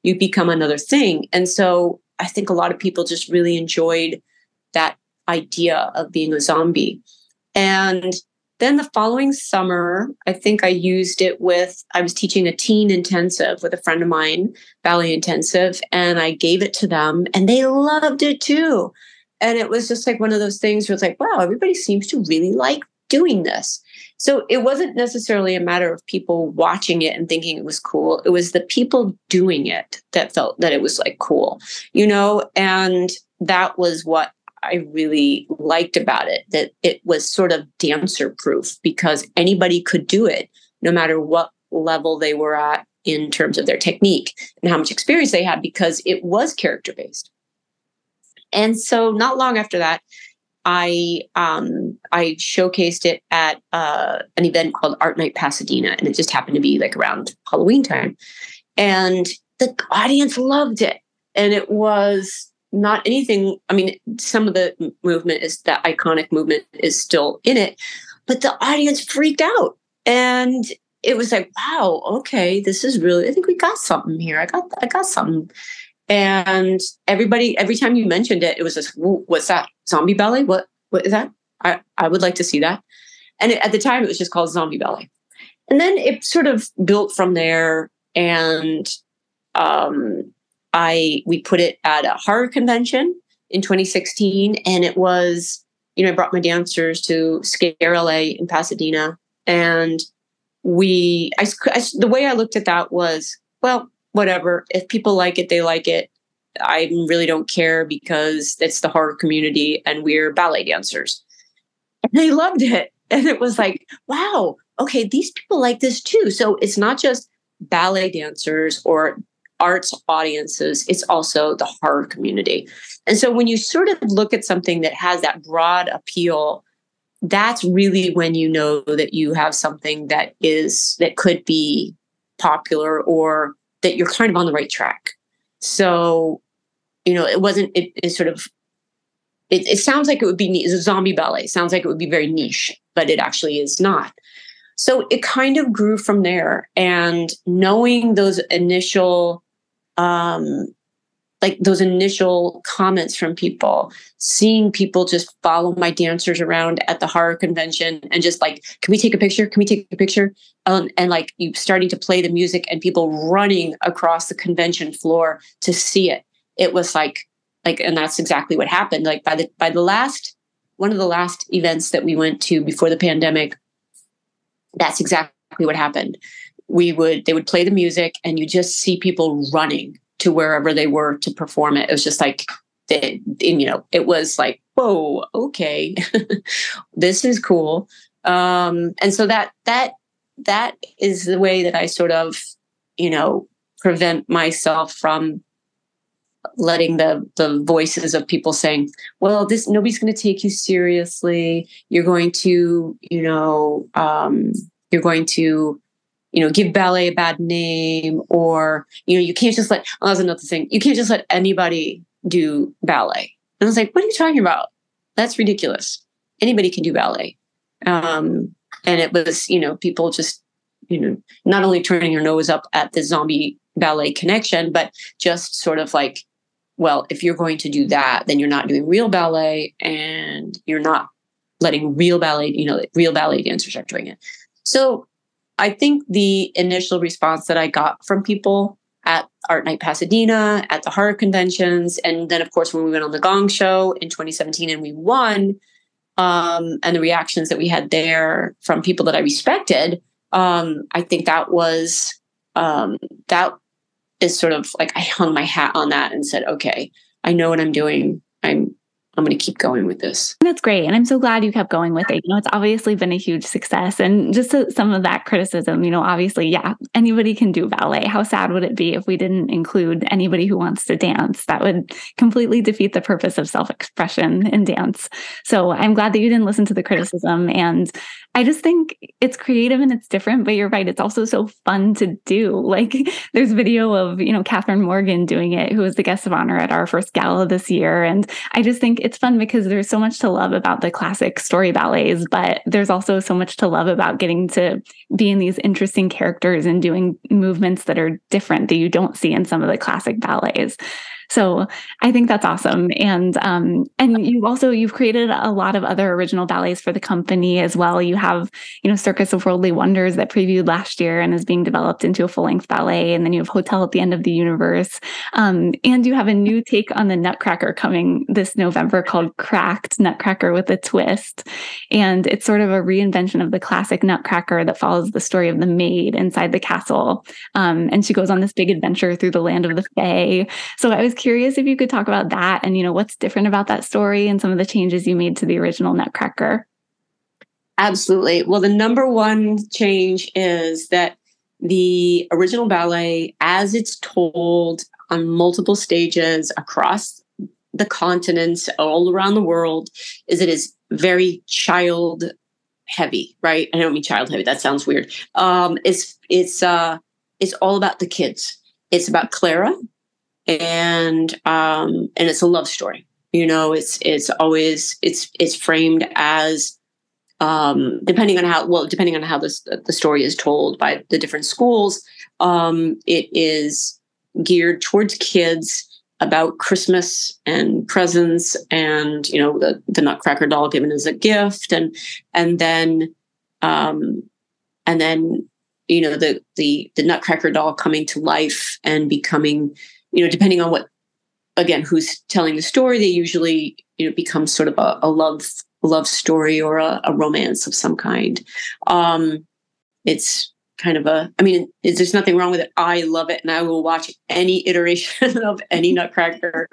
You become another thing. And so I think a lot of people just really enjoyed that idea of being a zombie. And then the following summer, I think I used it with, I was teaching a teen intensive with a friend of mine, ballet intensive, and I gave it to them and they loved it too. And it was just like one of those things where it's like, wow, everybody seems to really like doing this. So it wasn't necessarily a matter of people watching it and thinking it was cool. It was the people doing it that felt that it was like cool, you know? And that was what I really liked about it that it was sort of dancer proof because anybody could do it no matter what level they were at in terms of their technique and how much experience they had because it was character based. And so not long after that, I um, I showcased it at uh, an event called Art Night Pasadena, and it just happened to be like around Halloween time, and the audience loved it, and it was not anything i mean some of the movement is that iconic movement is still in it but the audience freaked out. And it was like wow okay this is really i think we got something here. I got i got something. And everybody every time you mentioned it it was just what's that? Zombie belly? what what is that? I i would like to see that. And it, at the time it was just called zombie belly. and then it sort of built from there and um I we put it at a horror convention in 2016, and it was you know I brought my dancers to Scare LA in Pasadena, and we I, I, the way i looked at that was well whatever. If people like it they like it. I really don't care because it's the horror community and we're ballet dancers. And they loved it. And it was like wow okay these people like this too. So it's not just ballet dancers or arts audiences it's also the horror community. And so when you sort of look at something that has that broad appeal that's really when you know that you have something that is that could be popular or that you're kind of on the right track. So you know it wasn't it, it sort of it, it sounds like it would be it's a zombie ballet. It sounds like it would be very niche but it actually is not. So it kind of grew from there. And knowing those initial um like those initial comments from people, seeing people just follow my dancers around at the horror convention and just like, can we take a picture? Can we take a picture? Um, and like you starting to play the music and people running across the convention floor to see it. It was like, like, and that's exactly what happened. Like by the by the last one of the last events that we went to before the pandemic, that's exactly what happened. We would they would play the music and you just see people running to wherever they were to perform it. It was just like, and, you know, it was like, whoa, okay, <laughs> this is cool. Um, and so that that that is the way that I sort of, you know, prevent myself from letting the the voices of people saying, "Well, this nobody's going to take you seriously. You're going to, you know, um, you're going to you know, give ballet a bad name, or you know, you can't just let. Oh, that's another thing. You can't just let anybody do ballet. And I was like, what are you talking about? That's ridiculous. Anybody can do ballet. Um, and it was, you know, people just, you know, not only turning your nose up at the zombie ballet connection, but just sort of like, well, if you're going to do that, then you're not doing real ballet and you're not letting real ballet, you know, real ballet dancers are doing it. So I think the initial response that I got from people at Art Night Pasadena, at the horror conventions, and then of course when we went on the Gong Show in 2017 and we won, um, and the reactions that we had there from people that I respected, um, I think that was um, that is sort of like I hung my hat on that and said, okay, I know what I'm doing. I'm I'm going to keep going with this. That's great. And I'm so glad you kept going with it. You know, it's obviously been a huge success. And just some of that criticism, you know, obviously, yeah, anybody can do ballet. How sad would it be if we didn't include anybody who wants to dance? That would completely defeat the purpose of self expression in dance. So I'm glad that you didn't listen to the criticism. And I just think it's creative and it's different, but you're right. It's also so fun to do. <laughs> Like there's video of, you know, Kathryn Morgan doing it, who was the guest of honor at our first gala this year. And I just think it's fun because there's so much to love about the classic story ballets, but there's also so much to love about getting to be in these interesting characters and doing movements that are different that you don't see in some of the classic ballets. So I think that's awesome. And um, and you also you've created a lot of other original ballets for the company as well. You have you know Circus of Worldly Wonders that previewed last year and is being developed into a full length ballet, and then you have Hotel at the End of the Universe, um, and you have a new take on the Nutcracker coming this November called Cracked Nutcracker with a Twist, and it's sort of a reinvention of the classic Nutcracker that follows the story of the maid inside the castle, um, and she goes on this big adventure through the land of the Fae. So I was curious if you could talk about that and, you know, what's different about that story and some of the changes you made to the original Nutcracker. Absolutely. Well, the number one change is that the original ballet, as it's told on multiple stages across the continents all around the world, is it is very child heavy, right? I don't mean child heavy. That sounds weird. Um, it's it's uh, it's all about the kids. It's about Clara, and um, and it's a love story. You know, it's it's always it's it's framed as um, depending on how well depending on how this the story is told by the different schools. Um, it is geared towards kids about Christmas and presents and you know the the Nutcracker doll given as a gift and and then um, and then you know the the the Nutcracker doll coming to life and becoming you know, depending on what, again, who's telling the story, they usually, you know, become sort of a, a love love story or a, a, romance of some kind. Um, it's kind of a i mean there's nothing wrong with it. I love it and i will watch any iteration <laughs> of any nutcracker.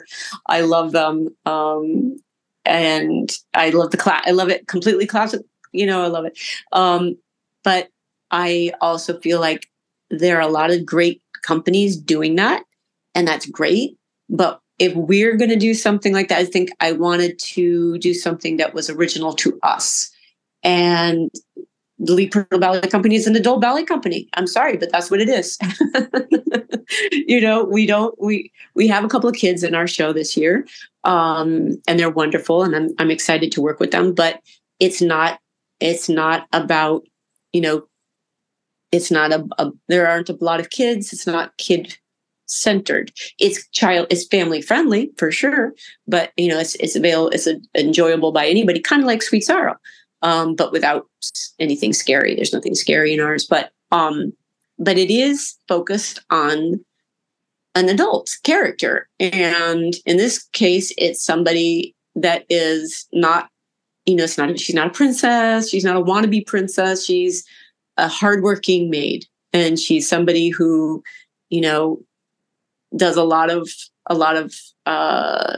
I love them. Um and i love the class i love it completely classic you know i love it. Um but i also feel like there are a lot of great companies doing that and that's great but if we're going to do something like that i think i wanted to do something that was original to us and the Leigh Purtill Ballet Company is an adult ballet company. I'm sorry, but that's what it is. <laughs> you know, we don't we we have a couple of kids in our show this year, um, and they're wonderful, and I'm I'm excited to work with them. But it's not it's not about you know it's not a, a there aren't a lot of kids. It's not kid centered. It's child it's family friendly for sure, but you know it's it's available it's a, enjoyable by anybody, kind of like Sweet Sorrow um, but without anything scary. There's nothing scary in ours, but um, but it is focused on an adult character, and in this case, it's somebody that is not, you know, it's not. She's not a princess. She's not a wannabe princess. She's a hardworking maid, and she's somebody who, you know, does a lot of a lot of uh,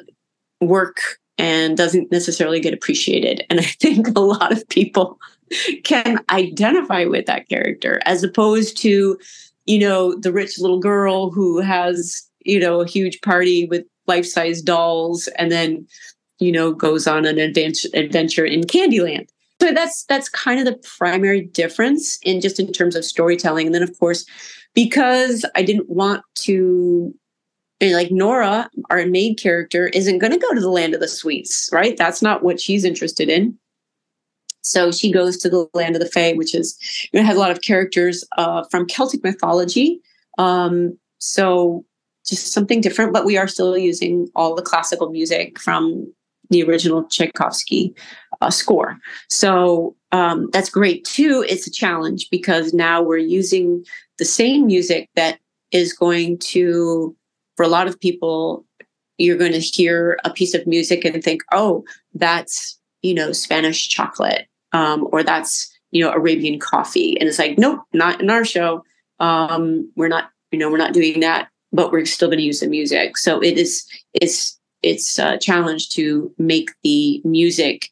work and doesn't necessarily get appreciated. And <laughs> I think a lot of people can identify with that character as opposed to, you know, the rich little girl who has, you know, a huge party with life size dolls and then, you know, goes on an adventure, adventure in Candyland. So that's that's kind of the primary difference in just in terms of storytelling. And then of course, because I didn't want to like Nora, our main character, isn't going to go to the land of the sweets, right? That's not what she's interested in. So she goes to the land of the Fae, which is it has a lot of characters uh, from Celtic mythology. Um, so just something different, but we are still using all the classical music from the original Tchaikovsky uh, score. So um, that's great too. It's a challenge because now we're using the same music that is going to for a lot of people, you're going to hear a piece of music and think, oh, that's, you know, Spanish chocolate, um, or that's, you know, Arabian coffee. And it's like, nope, not in our show. Um, we're not, you know, we're not doing that, but we're still going to use the music. So it is, it's, it's a challenge to make the music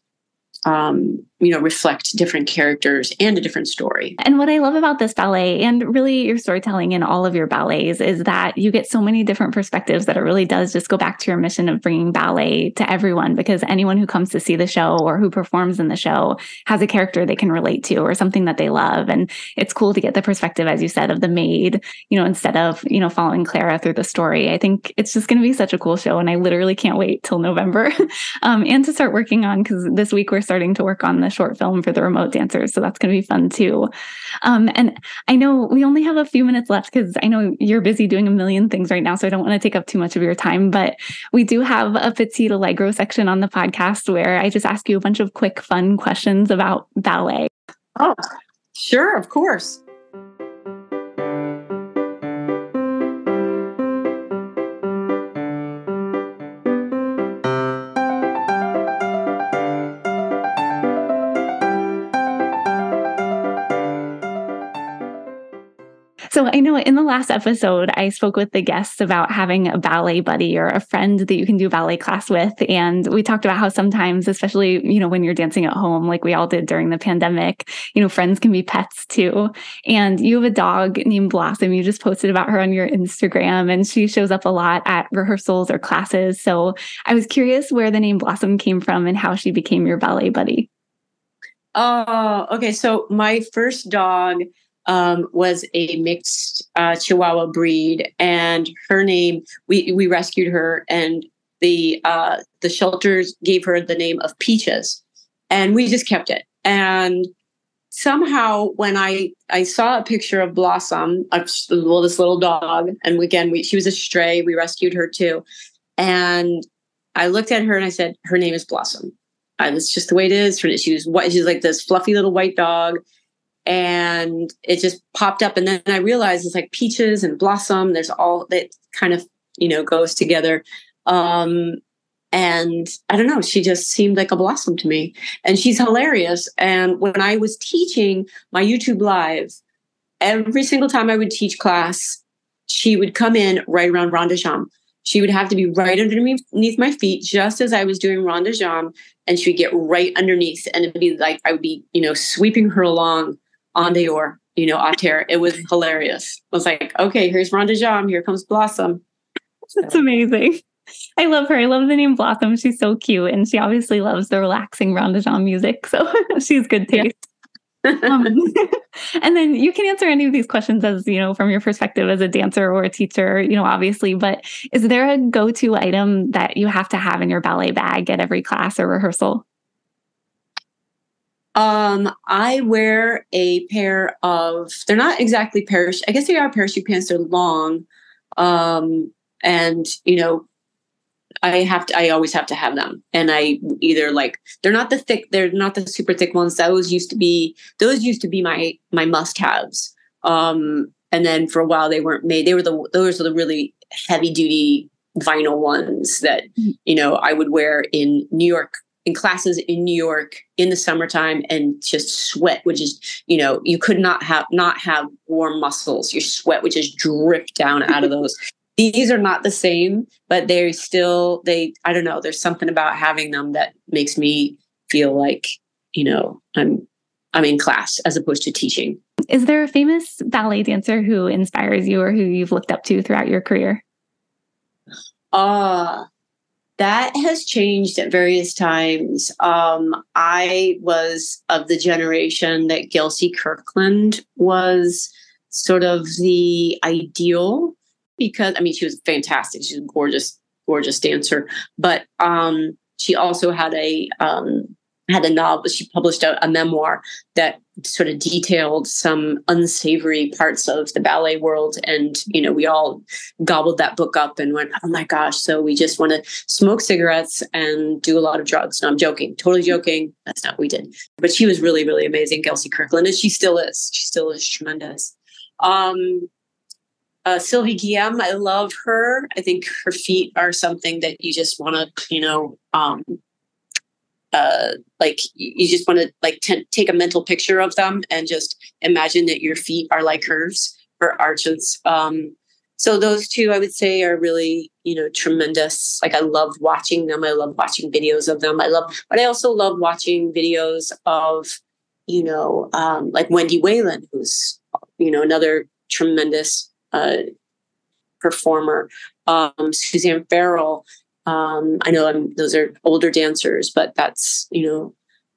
um, you know, reflect different characters and a different story. And what I love about this ballet and really your storytelling in all of your ballets is that you get so many different perspectives that it really does just go back to your mission of bringing ballet to everyone because anyone who comes to see the show or who performs in the show has a character they can relate to or something that they love. And it's cool to get the perspective, as you said, of the maid, you know, instead of, you know, following Clara through the story. I think it's just going to be such a cool show. And I literally can't wait till November <laughs> um, and to start working on because this week we're starting to work on the short film for the remote dancers. So that's going to be fun too. Um, and I know we only have a few minutes left because I know you're busy doing a million things right now. So I don't want to take up too much of your time. But we do have a Petite Allegro section on the podcast where I just ask you a bunch of quick, fun questions about ballet. Oh, sure, of course. Know in the last episode, I spoke with the guests about having a ballet buddy or a friend that you can do ballet class with. And we talked about how sometimes, especially, you know, when you're dancing at home, like we all did during the pandemic, you know, friends can be pets too. And you have a dog named Blossom. You just posted about her on your Instagram and she shows up a lot at rehearsals or classes. So I was curious where the name Blossom came from and how she became your ballet buddy. Oh, okay. So my first dog um, was a mixed uh, Chihuahua breed, and her name we we rescued her, and the uh, the shelters gave her the name of Peaches, and we just kept it. And somehow, when I I saw a picture of Blossom, well, this little dog, and again, we, she was a stray. We rescued her too, and I looked at her and I said, "Her name is Blossom." And it's just the way it is. She was white. She's like this fluffy little white dog and it just popped up. And then i realized it's like peaches and blossom. There's all that kind of you know goes together. Um and i don't know she just seemed like a blossom to me. And she's hilarious. And when i was teaching my youtube live every single time I would teach class, she would come in right around jambe. She would have to be right underneath my feet, just as I was doing jambe, and she would get right underneath, and it'd be like I would be, you know, sweeping her along en dehors, you know, à terre. It was hilarious. I was like, okay, here's rond de jambe, here comes Blossom. That's amazing. I love her. I love the name Blossom. She's so cute, and she obviously loves the relaxing rond de jambe music. So <laughs> she's good taste. Yeah um, <laughs> and then you can answer any of these questions as you know from your perspective as a dancer or a teacher you know obviously but is there a go-to item that you have to have in your ballet bag at every class or rehearsal um, I wear a pair of, they're not exactly parachute, I guess they are parachute pants, they're long. Um, and, you know, I have to I always have to have them. And I either like they're not the thick, they're not the super thick ones. Those used to be those used to be my my must-haves. Um and then for a while they weren't made. They were the those were the really heavy duty vinyl ones that mm-hmm. you know I would wear in New York in classes in New York in the summertime and just sweat, which is, you know, you could not have not have warm muscles. Your sweat would just drip down out of those <laughs> these are not the same, but they're still they I don't know, there's something about having them that makes me feel like, you know, I'm I'm in class as opposed to teaching. Is there a famous ballet dancer who inspires you or who you've looked up to throughout your career? Uh that has changed at various times. Um, I was of the generation that Gelsey Kirkland was sort of the ideal because I mean she was fantastic. She's a gorgeous, gorgeous dancer. But um, she also had a um, had a novel. She published a, a, memoir that sort of detailed some unsavory parts of the ballet world, and you know we all gobbled that book up and went, "Oh my gosh!" So we just want to smoke cigarettes and do a lot of drugs. No, I'm joking, totally joking. That's not what we did. But she was really, really amazing, Gelsey Kirkland, and she still is. She still is tremendous. Um, uh, Sylvie Guillem, I love her. I think her feet are something that you just want to, you know, um, uh, like you just want to like t- take a mental picture of them and just imagine that your feet are like hers, her arches. Um, so those two, I would say, are really, you know, tremendous. Like I love watching them. I love watching videos of them. I love, but I also love watching videos of, you know, um, like Wendy Whelan, who's, you know, another tremendous uh, performer. Um, Suzanne Farrell. Um, I know I'm, those are older dancers, but that's you know,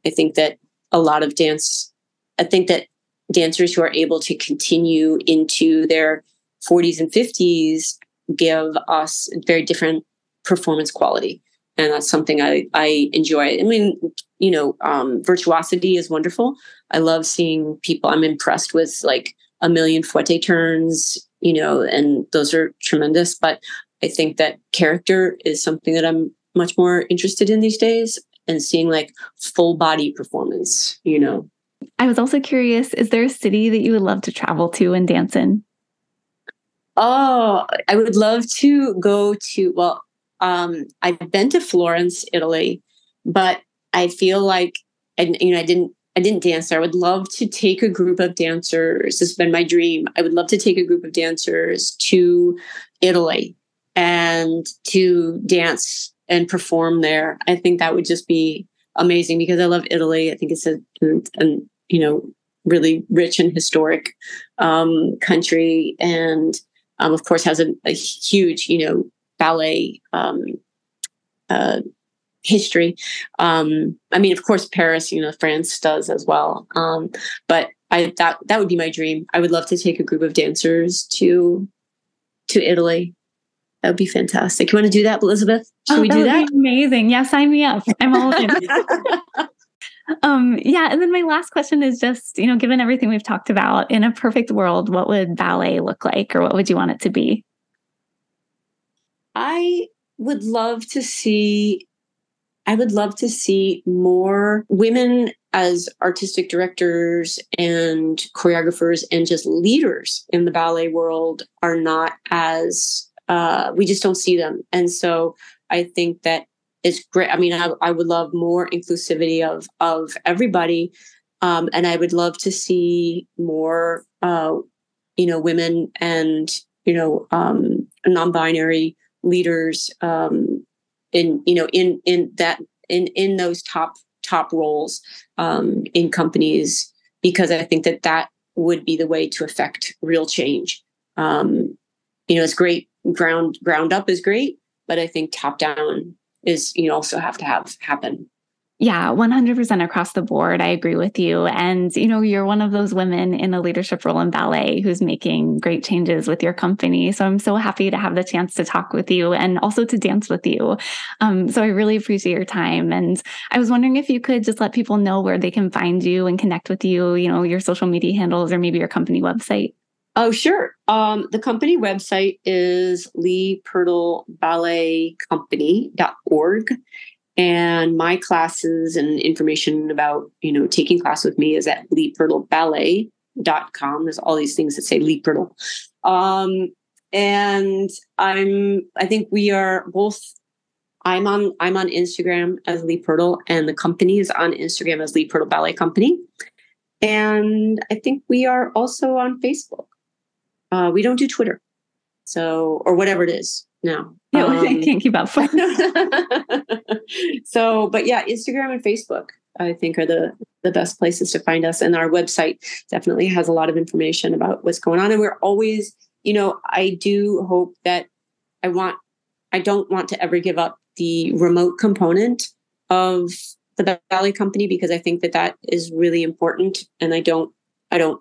I think that a lot of dance. I think that dancers who are able to continue into their 40s and 50s give us very different performance quality and that's something I, I enjoy. I mean, you know, um, virtuosity is wonderful. I love seeing people. I'm impressed with like a million fouette turns, you know, and those are tremendous. But I think that character is something that I'm much more interested in these days and seeing like full body performance, you know. I was also curious is there a city that you would love to travel to and dance in? Oh, I would love to go to, well, um, I've been to Florence, Italy, but I feel like, and you know, I didn't I didn't dance there. I would love to take a group of dancers. This has been my dream. I would love to take a group of dancers to Italy and to dance and perform there. I think that would just be amazing because I love Italy. I think it's a, a you know really rich and historic um, country, and um, of course has a, a, huge you know ballet um, uh, history. Um, I mean, of course, Paris, you know, France does as well. Um, but I that that would be my dream. I would love to take a group of dancers to to Italy. That would be fantastic. You want to do that, Elizabeth? Should oh, we do that? amazing. Yeah, sign me up. I'm all in. <laughs> <laughs> um, yeah, and then my last question is just, you know, given everything we've talked about, in a perfect world, what would ballet look like, or what would you want it to be? I would love to see I would love to see more women as artistic directors and choreographers and just leaders in the ballet world are not as uh, we just don't see them. And so i think that it's great. I mean I, I would love more inclusivity of of everybody. Um, and I would love to see more, uh, you know, women and you know um, non-binary leaders um, in you know in in that in in those top top roles um, in companies because I think that that would be the way to affect real change. Um, you know, it's great ground ground up is great, but I think top down is you also have to have happen. Yeah, 100% across the board. I agree with you. And, you know, you're one of those women in a leadership role in ballet who's making great changes with your company. So I'm so happy to have the chance to talk with you and also to dance with you. Um, so I really appreciate your time. And I was wondering if you could just let people know where they can find you and connect with you, you know, your social media handles or maybe your company website. Oh, sure. Um, the company website is Leigh Purtill Ballet Company.org and my classes and information about you know taking class with me is at leighpurtillballet.com there's all these things that say Leigh Purtill um, and i'm i think we are both i'm on i'm on instagram as Leigh Purtill and the company is on instagram as Leigh Purtill ballet company and i think we are also on facebook uh, we don't do twitter so or whatever it is no. Yeah, um, I can't keep up. <laughs> so, but yeah, Instagram and Facebook, I think, are the the best places to find us. And our website definitely has a lot of information about what's going on. And we're always, you know, I do hope that I want, I don't want to ever give up the remote component of the ballet company because I think that that is really important. And I don't, I don't,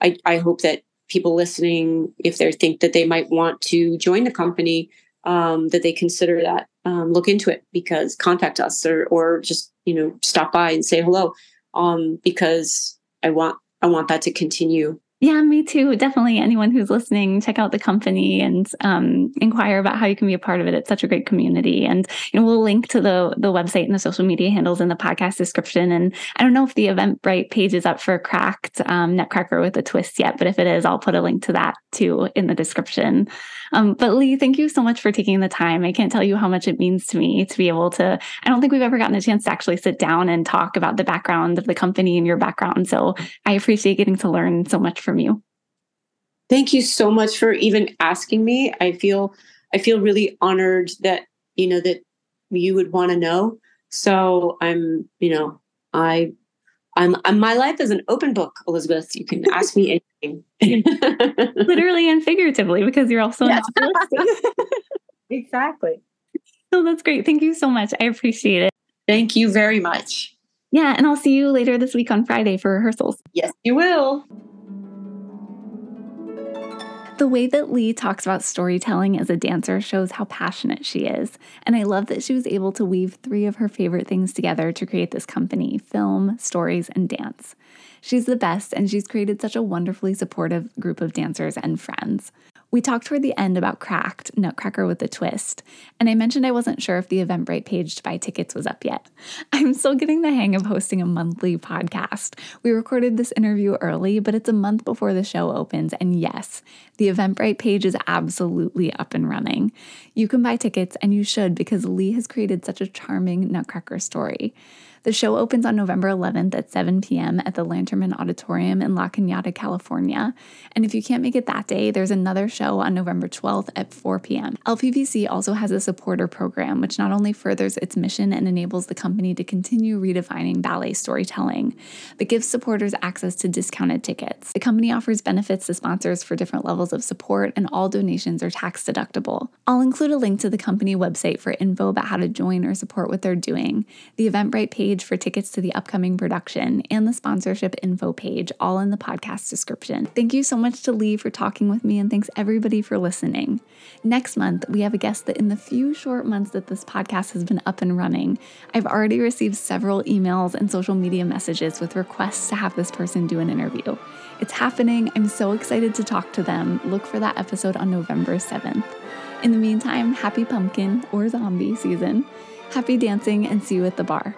I, I hope that people listening, if they think that they might want to join the company, um, that they consider that, um, look into it because contact us or or just you know stop by and say hello, um, because I want I want that to continue yeah, me too. Definitely. Anyone who's listening, check out the company and um, inquire about how you can be a part of it. It's such a great community, and you know we'll link to the the website and the social media handles in the podcast description. And I don't know if the Eventbrite page is up for Cracked um, Nutcracker with a twist yet, but if it is, I'll put a link to that too in the description. Um, but Leigh, thank you so much for taking the time. I can't tell you how much it means to me to be able to. I don't think we've ever gotten a chance to actually sit down and talk about the background of the company and your background. So I appreciate getting to learn so much from you. Thank you so much for even asking me. I feel I feel really honored that you know that you would want to know. So I'm, you know, I I'm, I'm, my life is an open book, Elizabeth. You can ask me anything. <laughs> Literally and figuratively, because you're also yes. <laughs> exactly. So that's great. Thank you so much. I appreciate it. Thank you very much. Yeah, and I'll see you later this week on Friday for rehearsals. Yes, you will. The way that Leigh talks about storytelling as a dancer shows how passionate she is. And I love that she was able to weave three of her favorite things together to create this company film, stories, and dance. She's the best, and she's created such a wonderfully supportive group of dancers and friends. We talked toward the end about Cracked, Nutcracker with a Twist, and I mentioned I wasn't sure if the Eventbrite page to buy tickets was up yet. <laughs> I'm still getting the hang of hosting a monthly podcast. We recorded this interview early, but it's a month before the show opens, and yes, the Eventbrite page is absolutely up and running. You can buy tickets, and you should because Leigh has created such a charming Nutcracker story. The show opens on November 11th at 7 p.m. at the Lanterman Auditorium in La Cañada, California. And if you can't make it that day, there's another show on November 12th at 4 p.m. LPBC also has a supporter program, which not only furthers its mission and enables the company to continue redefining ballet storytelling, but gives supporters access to discounted tickets. The company offers benefits to sponsors for different levels of support, and all donations are tax deductible. I'll include a link to the company website for info about how to join or support what they're doing. The Eventbrite page page for tickets to the upcoming production and the sponsorship info page, all in the podcast description. Thank you so much to Leigh for talking with me, and thanks everybody for listening. Next month, we have a guest that in the few short months that this podcast has been up and running, I've already received several emails and social media messages with requests to have this person do an interview. It's happening. I'm so excited to talk to them. Look for that episode on November 7th. In the meantime, happy pumpkin or zombie season. Happy dancing and see you at the barre.